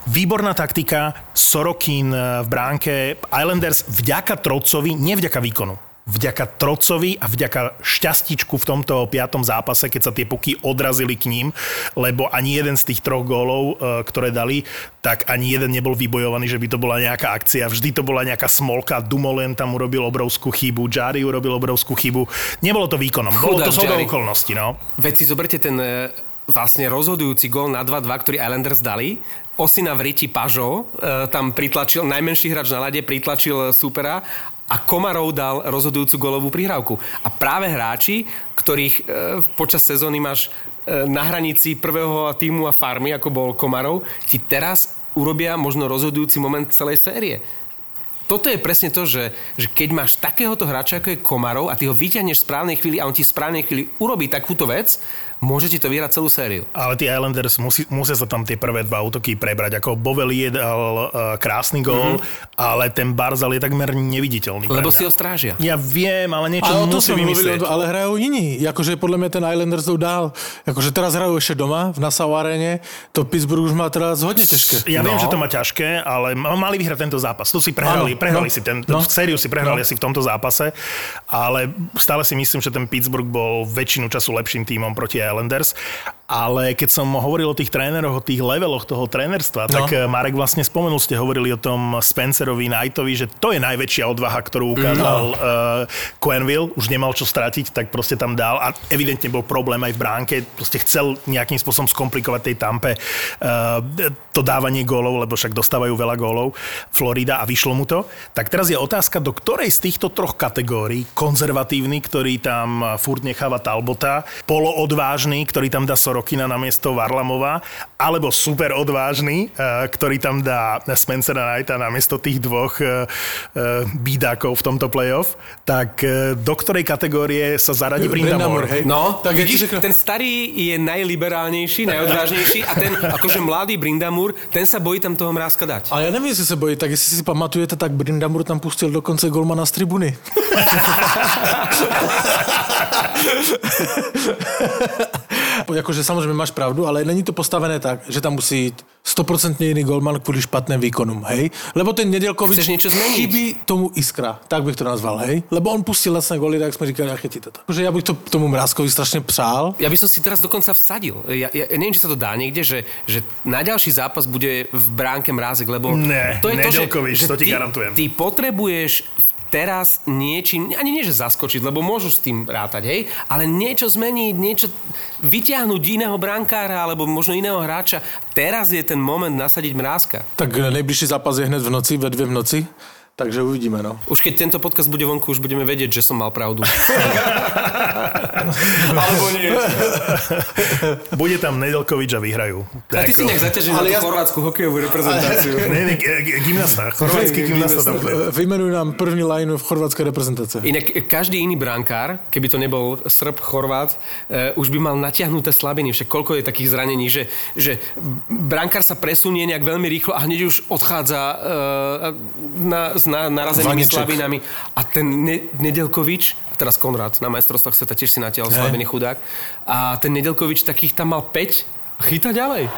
Výborná taktika, Sorokin v bránke, Islanders vďaka Trocovi, nie vďaka výkonu. Vďaka Trocovi a vďaka šťastičku v tomto piatom zápase, keď sa tie puky odrazili k ním, lebo ani jeden z tých troch gólov, e, ktoré dali, tak ani jeden nebol vybojovaný, že by to bola nejaká akcia. Vždy to bola nejaká smolka. Dumoulin tam urobil obrovskú chybu, Jari urobil obrovskú chybu. Nebolo to výkonom, bolo to zhodou Jarry. okolností. No. Veď si zoberte ten e, vlastne rozhodujúci gól na 2-2, ktorý Islanders dali. Osina v riti Pažo e, tam pritlačil, najmenší hráč na lade pritlačil supera a Komarov dal rozhodujúcu golovú prihrávku. A práve hráči, ktorých e, počas sezóny máš e, na hranici prvého týmu a farmy, ako bol Komarov, ti teraz urobia možno rozhodujúci moment celej série. Toto je presne to, že, že keď máš takéhoto hráča, ako je Komarov a ty ho vyťahneš v správnej chvíli a on ti v správnej chvíli urobí takúto vec, môže ti to vyhrať celú sériu. Ale tí Islanders musí, musia sa tam tie prvé dva útoky prebrať. Ako Boveli dal uh, krásny gól, mm-hmm. ale ten Barzal je takmer neviditeľný. Lebo si ho strážia. Ja viem, ale niečo Ale musí mluvili, vymyslieť. ale hrajú iní. Akože podľa mňa ten Islanders jdou dál. Akože teraz hrajú ešte doma v Nassau aréne. To Pittsburgh už má teraz hodne ťažké. Ja viem, No. že to má ťažké, ale mali vyhrať tento zápas. Tu si prehrali, Áno, prehrali no, si ten, no. v sériu si prehrali No. asi v tomto zápase, ale stále si myslím, že ten Pittsburgh bol väčšinu času lepším tímom proti Islanders. Ale keď som hovoril o tých tréneroch, o tých leveloch toho trénerstva, No. tak eh, Marek vlastne spomenul, ste hovorili o tom Spencerovi Knightovi, že to je najväčšia odvaha, ktorú ukázal No. uh, Quenville, už nemal čo stratiť, tak proste tam dal a evidentne bol problém aj v bránke, proste chcel nejakým spôsobom skomplikovať tej tampe uh, to dávanie gólov, lebo však dostávajú veľa gólov Florida a vyšlo mu to. Tak teraz je otázka, do ktorej z týchto troch kategórií, konzervatívny, ktorý tam furt necháva Talbota, poloodvážny, ktorý tam dá Sorokina na miesto Varlamova, alebo super odvážny, eh, ktorý tam dá Spencera Knighta na miesto tých dvoch eh, eh, bídákov v tomto playoff, tak do ktorej kategórie sa zaradí Brindamore? Hej. No, Tak vidíš, ten starý je najliberálnejší, najodvážnejší a ten akože mladý Brindamur, ten sa bojí tam toho mrázka dať. Ale ja neviem, jestli se bojí, tak jestli si pamatujete, tak Brindamur tam pustil dokonce golmana z tribuny. Jakože samozřejmě máš pravdu, ale není to postavené tak, že tam musí jít 100% jiný golman kvůli špatným výkonům, hej? Lebo ten Nedělkovič Chceš niečo zmeniť? chybí tomu iskra, tak bych to nazval, hej? Lebo on pustil lesné goly, tak jsme říkali, a chytíte to. Takže já bych to tomu Mrázkovi strašně přál. Ja by som si teraz dokonca vsadil. Ja, ja, ja neviem, či sa to dá niekde, že, že na ďalší zápas bude v bránke mrázek, lebo Ne, to je to, že, že to ti ty, garantujem. Ty potrebuješ v- teraz niečím, ani nie, že zaskočiť, lebo môžu s tým rátať, hej, ale niečo zmeniť, niečo vyťahnuť iného brankára alebo možno iného hráča. Teraz je ten moment nasadiť mrázka. Tak nejbližší zápas je hned v noci, ve dvě v noci, takže uvidíme, no. Už keď tento podcast bude vonku, už budeme vedieť, že som mal pravdu. Alebo nie. Bude tam Nedelkovič a vyhrajú. A ty si nejak zaťažený na ja- chorvátsku hokejovú reprezentáciu. Ne, ne, gymnasta, chorvátsky gymnasta tam bude. Vymenuj nám první line v chorvatské reprezentace. Inak každý iný brankár, keby to nebol Srb, Chorvát, e, už by mal natiahnuté slabiny. Však koľko je takých zranení, že, že brankár sa presunie nejak veľmi rýchlo a hneď už odchádza e, na, na, narazenými Vaneček. slabinami. A ten ne, Nedelkovič, teraz Konrad na majstrovstvách sveta tiež si natiahol slabiny chudák, a ten Nedelkovič takých tam mal 5 a chyta ďalej.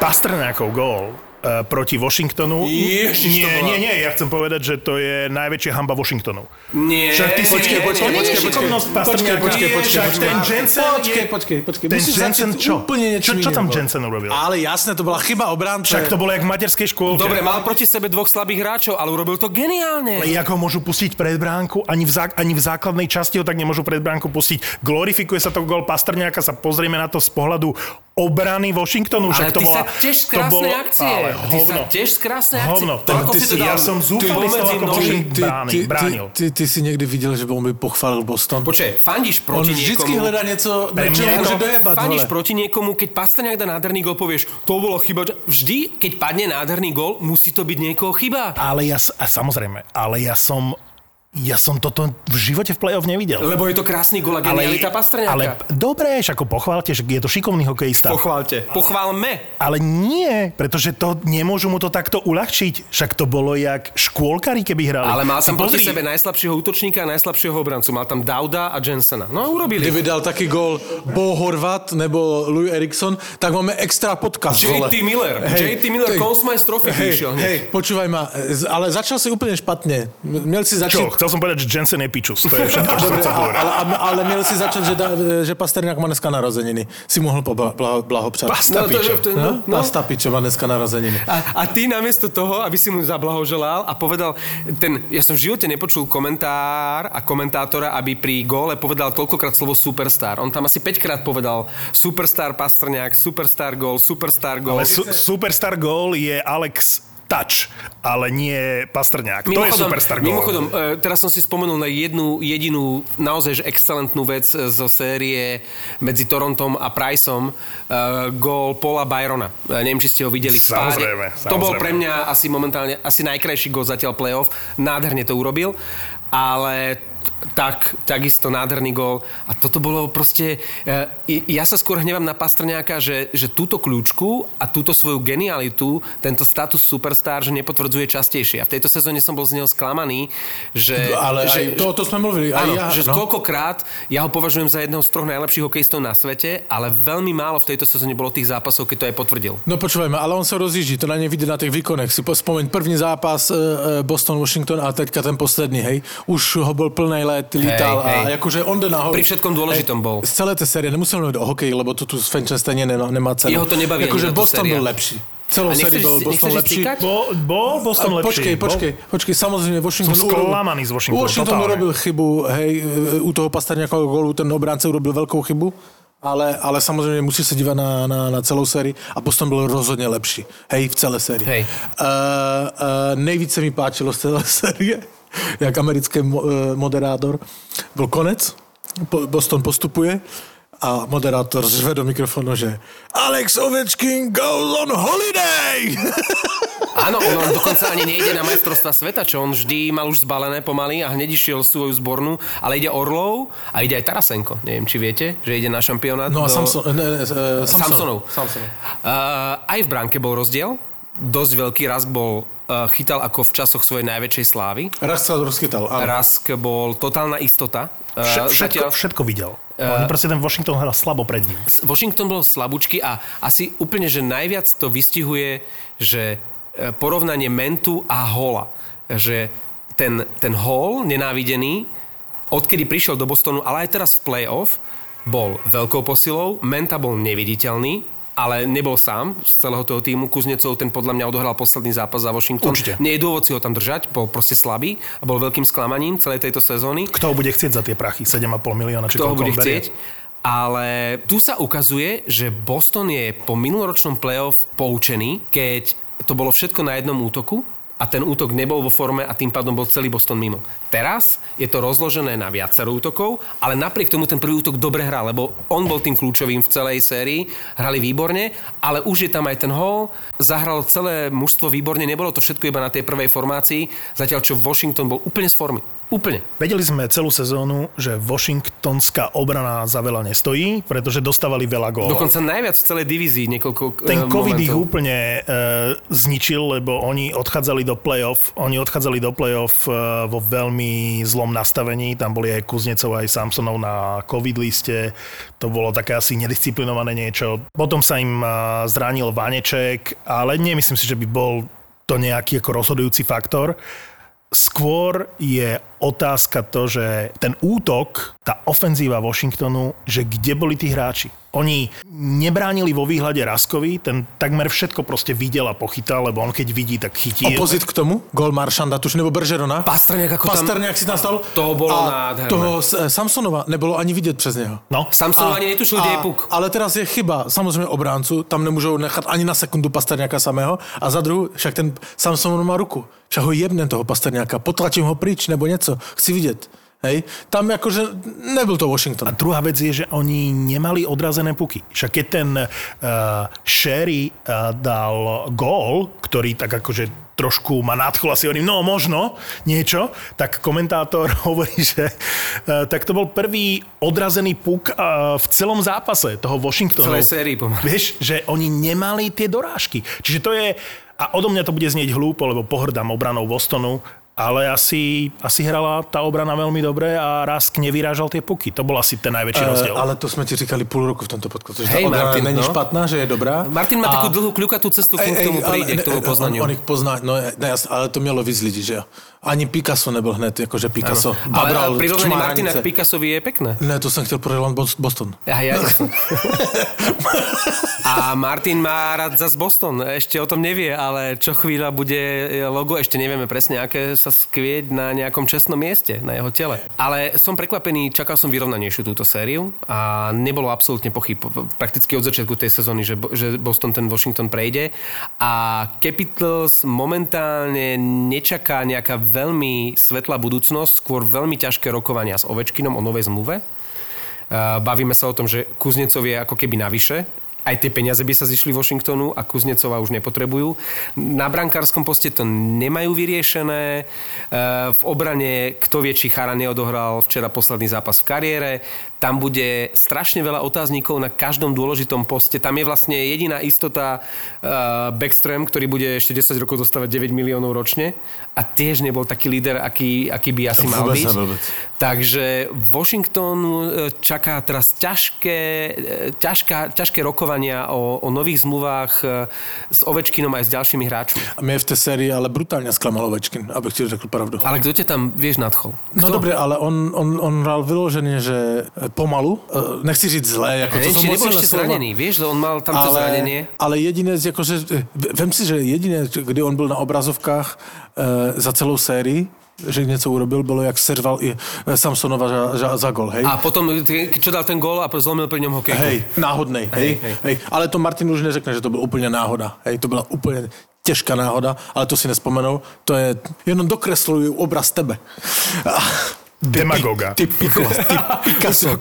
Pastrňákov gól proti Washingtonu. Ježiš, to nie, bola- nie, nie, ja chcem povedať, že to je najväčšia hamba Washingtonu. Nie, Však ty počkej, počkej, počkej, počkej, počkej, počkej. ten Jensen Počkej, je- počkej, počkej. Ten Jensen čo? Úplne Čo, čo tam. Jensen urobil? Ale jasné, to bola chyba obránce. Však to bolo jak v materskej škôlke. Dobre, mal proti sebe dvoch slabých hráčov, ale urobil to geniálne. Ale jak ho môžu pustiť pred bránku? Ani v, zá, ani v základnej časti ho tak nemôžu pred bránku pustiť. Glorifikuje sa to gol Pastrňáka, sa pozrieme na to z pohľadu obrany Washingtonu. Však to ty bola, sa tiež z to krásnej bolo, akcie. Ale Ty sa hovno. tiež z krásnej akcie. Hovno. Toľko Ty si to dal ja som zúfalý z toho, ako. Washington ty, bránil. ty, ty, ty, si někdy viděl, že by on by pochválil Boston? Počkej, fandíš on proti vždycky niekomu. hledá něco, Pre na čo môže to- dojebať, Fandíš proti niekomu, keď Pastrňák dá nádherný gol, povieš, to bolo chyba. Vždy, keď padne nádherný gol, musí to byť niekoho chyba. Ale ja, a samozrejme, ale ja som, ja som toto v živote v play-off nevidel. Lebo je to krásny gol a genialita Pastrňáka. ale dobre, ako pochválte, že je to šikovný hokejista. Pochválte. Pochválme. ale nie, pretože to nemôžu mu to takto uľahčiť. Však to bolo jak škôlkari, keby hrali. Ale mal tam proti sebe najslabšieho útočníka a najslabšieho obrancu. Mal tam Dauda a Jensena. No a urobili. Kdyby dal taký gol Bo Horvat nebo Louis Eriksson, tak máme extra podcast. vole. JT Miller. JT Miller, Consmice Trophy hej, hej, počúvaj ma, ale začal si úplne špatne. Měl si Čo, začít... chcel som povedať, že Jensen je pičus. To je všetko, čo som chcel ale, povedať. ale, ale měl si začať, že, da, že Pasterňák má dneska narozeniny. Si mohl pobla, bla, blahopřát. Pasta No, to, pičo. že- No? no, no. Pasta pičo má dneska narozeniny. A, a ty namiesto toho, aby si mu zablahoželal a povedal, ten, ja som v živote nepočul komentár a komentátora, aby pri góle povedal toľkokrát slovo superstar. On tam asi 5 krát povedal superstar Pastrňák, superstar gól, superstar gól. Ale su- superstar goal je Alex Touch, ale nie Pastrňák. To je superstar goal. Mimochodom, e, teraz som si spomenul na jednu jedinú naozaj že excelentnú vec e, zo série medzi Torontom a Priceom. E, gól Paula Byrona. Neviem, či ste ho videli v spáde. Samozrejme, To bol samozrejme. pre mňa asi momentálne asi najkrajší gól zatiaľ playoff. Nádherne to urobil. Ale tak, takisto nádherný gól. A toto bolo proste... E, ja sa skôr hnevám na Pastrňáka, že, že túto kľúčku a túto svoju genialitu, tento status superstar, že nepotvrdzuje častejšie. A v tejto sezóne som bol z neho sklamaný, že... Ale že, aj to, to sme mluvili. Áno, ja, že no. koľkokrát ja ho považujem za jedného z troch najlepších hokejistov na svete, ale veľmi málo v tejto sezóne bolo tých zápasov, keď to aj potvrdil. No počúvaj ma, ale on sa rozjíždí, to na nej vidieť na tých výkonech. Si spomeň první zápas e, e, Boston-Washington a teďka ten posledný, hej. Už ho bol plný let, lítal Hej, hej. a akože on jde nahoru. Pri všetkom dôležitom bol. Z celé té série, nemusím mluvit o hokeji, lebo to tu s Fenčenstejně nemá, nemá cenu. Jeho to nebaví Akože táto Boston séria. byl lepší. Celou sérii byl si- Boston lepší. Bol, bol Boston lepší. Počkej, počkej, počkej, samozrejme Washington... Som sklamaný z Washingtonu, Washington totálne. urobil chybu, hej, u toho Pasterňákového gólu ten obránce urobil veľkou chybu, ale, ale samozřejmě musí se dívat na, na, na celou sérii a Boston byl rozhodně lepší, hej, v celé sérii. Hej. Uh, uh, nejvíce mi páčilo z celé série, jak americký uh, moderátor, byl konec, Boston postupuje a moderátor řve do mikrofonu, že Alex Ovečkin goes on holiday! Áno, on, on dokonca ani nejde na majstrovstva sveta, čo on vždy mal už zbalené pomaly a hneď išiel svoju zbornú, ale ide Orlov a ide aj Tarasenko. Neviem, či viete, že ide na šampionát. No a do... Samson, ne, ne, uh, Samsonov. Samsonov. Uh, aj v bránke bol rozdiel. Dosť veľký raz bol chytal ako v časoch svojej najväčšej slávy. Raz sa rozchytal, áno. Rask bol totálna istota. Vše, všetko, všetko videl. Uh, proste ten Washington hral slabo pred ním. Washington bol slabúčky a asi úplne, že najviac to vystihuje, že porovnanie Mentu a Hola. Že ten, ten Hall, nenávidený, odkedy prišiel do Bostonu, ale aj teraz v playoff, bol veľkou posilou, Menta bol neviditeľný, ale nebol sám z celého toho týmu. Kuznecov ten podľa mňa odohral posledný zápas za Washington. Určite. Nie je dôvod si ho tam držať, bol proste slabý a bol veľkým sklamaním celej tejto sezóny. Kto ho bude chcieť za tie prachy? 7,5 milióna, či Kto ho bude chcieť. Ale tu sa ukazuje, že Boston je po minuloročnom playoff poučený, keď to bolo všetko na jednom útoku a ten útok nebol vo forme a tým pádom bol celý Boston mimo. Teraz je to rozložené na viacero útokov, ale napriek tomu ten prvý útok dobre hrá, lebo on bol tým kľúčovým v celej sérii, hrali výborne, ale už je tam aj ten hall, zahral celé mužstvo výborne, nebolo to všetko iba na tej prvej formácii, zatiaľ čo Washington bol úplne z formy. Úplne. Vedeli sme celú sezónu, že Washingtonská obrana za veľa nestojí, pretože dostávali veľa gólov. Dokonca najviac v celej divízii niekoľko Ten eh, COVID ich momentov. úplne e, zničil, lebo oni odchádzali do play-off, oni odchádzali do play-off e, vo veľmi zlom nastavení, tam boli aj Kuznecov, aj Samsonov na COVID liste, to bolo také asi nedisciplinované niečo. Potom sa im zranil Vaneček, ale nemyslím si, že by bol to nejaký ako rozhodujúci faktor. Skôr je otázka to, že ten útok, tá ofenzíva Washingtonu, že kde boli tí hráči. Oni nebránili vo výhľade Raskovi, ten takmer všetko proste videl a pochytal, lebo on keď vidí, tak chytí. Opozit k tomu, gol Maršanda, tuž nebo Beržerona. Pastrňák ako tam... Pasterňák si tam stal. To bolo a nádherné. toho eh, Samsonova nebylo ani vidět přes něho. No, Samson ani netušil, kde je puk. Ale teraz je chyba, samozřejmě obráncu, tam nemůžou nechat ani na sekundu Pasterňáka samého a za druhou, však ten Samson má ruku, však ho jebnem toho Pasterňáka, potlačím ho pryč nebo něco, chci vidět. Hej, tam jakože nebyl to Washington. A druhá vec je, že oni nemali odrazené puky. Však keď ten uh, Sherry uh, dal gól, ktorý tak akože trošku ma nadchol asi hovorím, no možno niečo, tak komentátor hovorí, že uh, tak to bol prvý odrazený puk uh, v celom zápase toho Washingtonu. celej sérii pomaly. Vieš, že oni nemali tie dorážky. Čiže to je, a odo mňa to bude znieť hlúpo, lebo pohrdám obranou Bostonu, ale asi, asi hrala tá obrana veľmi dobre a Rask nevyrážal tie puky. To bol asi ten najväčší rozdiel. Eh, ale to jsme ti říkali půl roku v tomto podcastu, že Hej, ta obrana Martin, není no. špatná, že je dobrá. Martin má A- takú dlhú kľukatú cestu, kým k tomu ale príde, k tomu ne, poznaniu. On, on ich pozná, no ne, jasne, ale to mělo víc lidí, že jo. Ani Picasso nebyl hned, jakože Picasso Ale babral prirovnanie čmáranice. Martina k Picassovi je pekné. Ne, to jsem chtěl Bos- Boston. A, ja, a Martin má rád zas Boston. Ešte o tom nevie, ale čo chvíľa bude logo, ešte nevieme presne, aké sa skvieť na nejakom čestnom mieste, na jeho tele. Ale som prekvapený, čakal som vyrovnanejšiu túto sériu a nebolo absolútne pochyb prakticky od začiatku tej sezóny, že, že Boston ten Washington prejde. A Capitals momentálne nečaká nejaká veľmi svetlá budúcnosť, skôr veľmi ťažké rokovania s Ovečkinom o novej zmluve. Uh, Bavíme sa o tom, že Kuznecov je ako keby navyše. Aj tie peniaze by sa zišli Washingtonu a Kuznecova už nepotrebujú. Na brankárskom poste to nemajú vyriešené. Uh, V obrane, kto vie, či Chara neodohral včera posledný zápas v kariére. Tam bude strašne veľa otáznikov na každom dôležitom poste. Tam je vlastne jediná istota uh, Backstrom, ktorý bude ešte 10 rokov dostávať 9 miliónov ročne. A tiež nebol taký líder, aký, aký by asi mal byť. Takže Washington e, čaká teraz ťažké, e, ťažká, ťažké rokovania o, o nových zmluvách s Ovečkinom aj s ďalšími hráčmi. A mě v té sérii ale brutálně zklamal Ovečkin, abych ti řekl pravdu. Ale kto ťa tam, vieš, nadchol? No dobře, ale on, on, on hrál vyloženě, že pomalu, eh, nechci říct zlé, jako to moc nebol ešte zranený, vieš, že on mal tamto ale, zranenie. ale jedinec, jakože, vem si, že jediné, kdy on byl na obrazovkách e, za celou sérii, že něco urobil, bylo, jak seřval i eh, Samsonova za, za, za gol, hej? A potom, čo dal ten gól a zlomil pri ňom hokejku. Hej, náhodnej, hej, hej. hej. Ale to Martin už neřekne, že to byla úplně náhoda. Hej, to byla úplně těžká náhoda, ale to si nespomenou. To je, jenom dokresluju obraz tebe. A, Demagoga. Ty pikos, ty Picasso.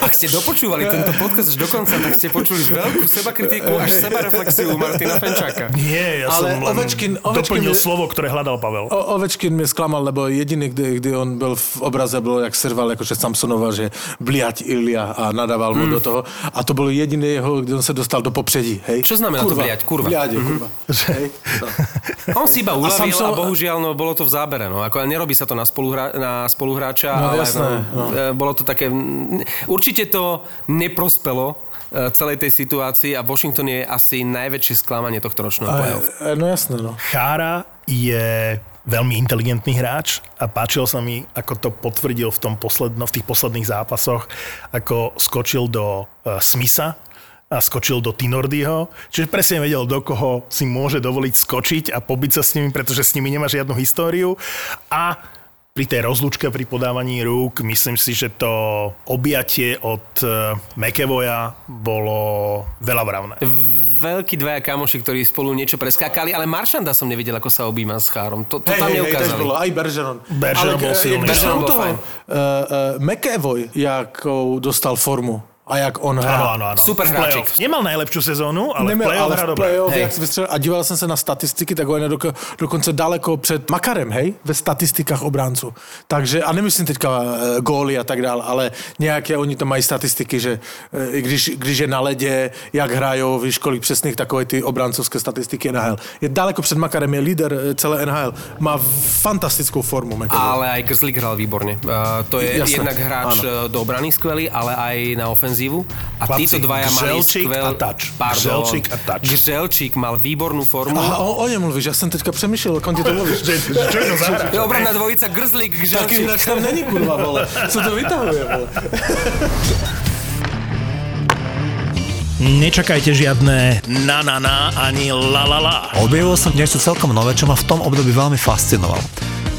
Ak ste dopočúvali tento podcast až do konca, tak ste počuli veľkú sebakritiku až sebareflexiu Martina Fenčáka. Nie, ja Ale som len Ovečkin- Ovečkin doplnil slovo, ktoré hľadal Pavel. O, Ovečkin mě zklamal, lebo jediný, kdy, kdy on byl v obraze, bylo jak serval jakože Samsonova, že bliať Ilia a nadával mu do toho. A to byl jediný jeho, kdy on se dostal do popředí. Hej? Čo znamená to bliať? Kurva. Bliať je kurva. Hej? No. On si iba uľavil a, Samson- bohužiaľ no, bolo to v zábere. No. Ako, nerobí sa to na, spoluhra, na spoluhráča, No, ale jasné, no, e, bolo to také... Určite to neprospelo e, celej tej situácii a Washington je asi najväčšie sklamanie tohto ročného playoff. E, No jasné, no. Chára je veľmi inteligentný hráč a páčil sa mi, ako to potvrdil v, tom posledno, v tých posledných zápasoch, ako skočil do uh, Smitha a skočil do Tinordyho, čiže presne vedel, do koho si môže dovoliť skočiť a pobiť sa s nimi, pretože s nimi nemá žiadnu históriu a pri tej rozlučke, pri podávaní rúk, myslím si, že to objatie od uh, McEvoya bolo veľa vravné. Veľkí dvaja kamoši, ktorí spolu niečo preskákali, ale Maršanda som nevidel, ako sa objíma s Chárom. To, to Hej, tam hej, hej, neukázali. tež bylo, aj Bergeron. Bergeron bol eh, silný. Bergeron bol fajn. uh, uh, McEvoy, jakou dostal formu a jak on hrá. Áno, áno, áno. Super playoff. Nemal najlepšiu sezónu, ale Neměl, v playoff ale hrá v dobre. playoff, Hej. jak vystřelil, a díval jsem se na statistiky, tak on je doko, dokonce daleko před Makarem, hej, ve statistikách obránců. Takže, a nemyslím teďka uh, góly a tak dále, ale nějaké oni to mají statistiky, že uh, když, když je na ledě, jak hrajou, víš, kolik přesných takové ty obráncovské statistiky NHL. Je daleko před Makarem, je líder eh, celé NHL. Má fantastickou formu. McAvoy. Ale aj Grzlik hral výborne. Uh, to je Jasné, jednak hráč do obrany skvelý, ale aj na ofenzívu. A Chlapci, títo dvaja mali skvel... a Tač. Pardon. Gželčík a Tač. Gželčík mal výbornú formu. A o, o něm mluvíš, já jsem teďka přemýšlel, jak on ti to mluvíš. Že, čo je to za hráč? Je obranná dvojica Grzlik, Taký Gželčík. hráč tam není, kurva, vole. Co to vytahuje, vole? Nečakajte žiadne na na na ani la la la. Objavil som niečo celkom nové, čo ma v tom období veľmi fascinovalo.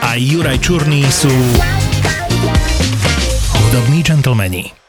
a Juraj Čurný sú hudobní džentlmeni.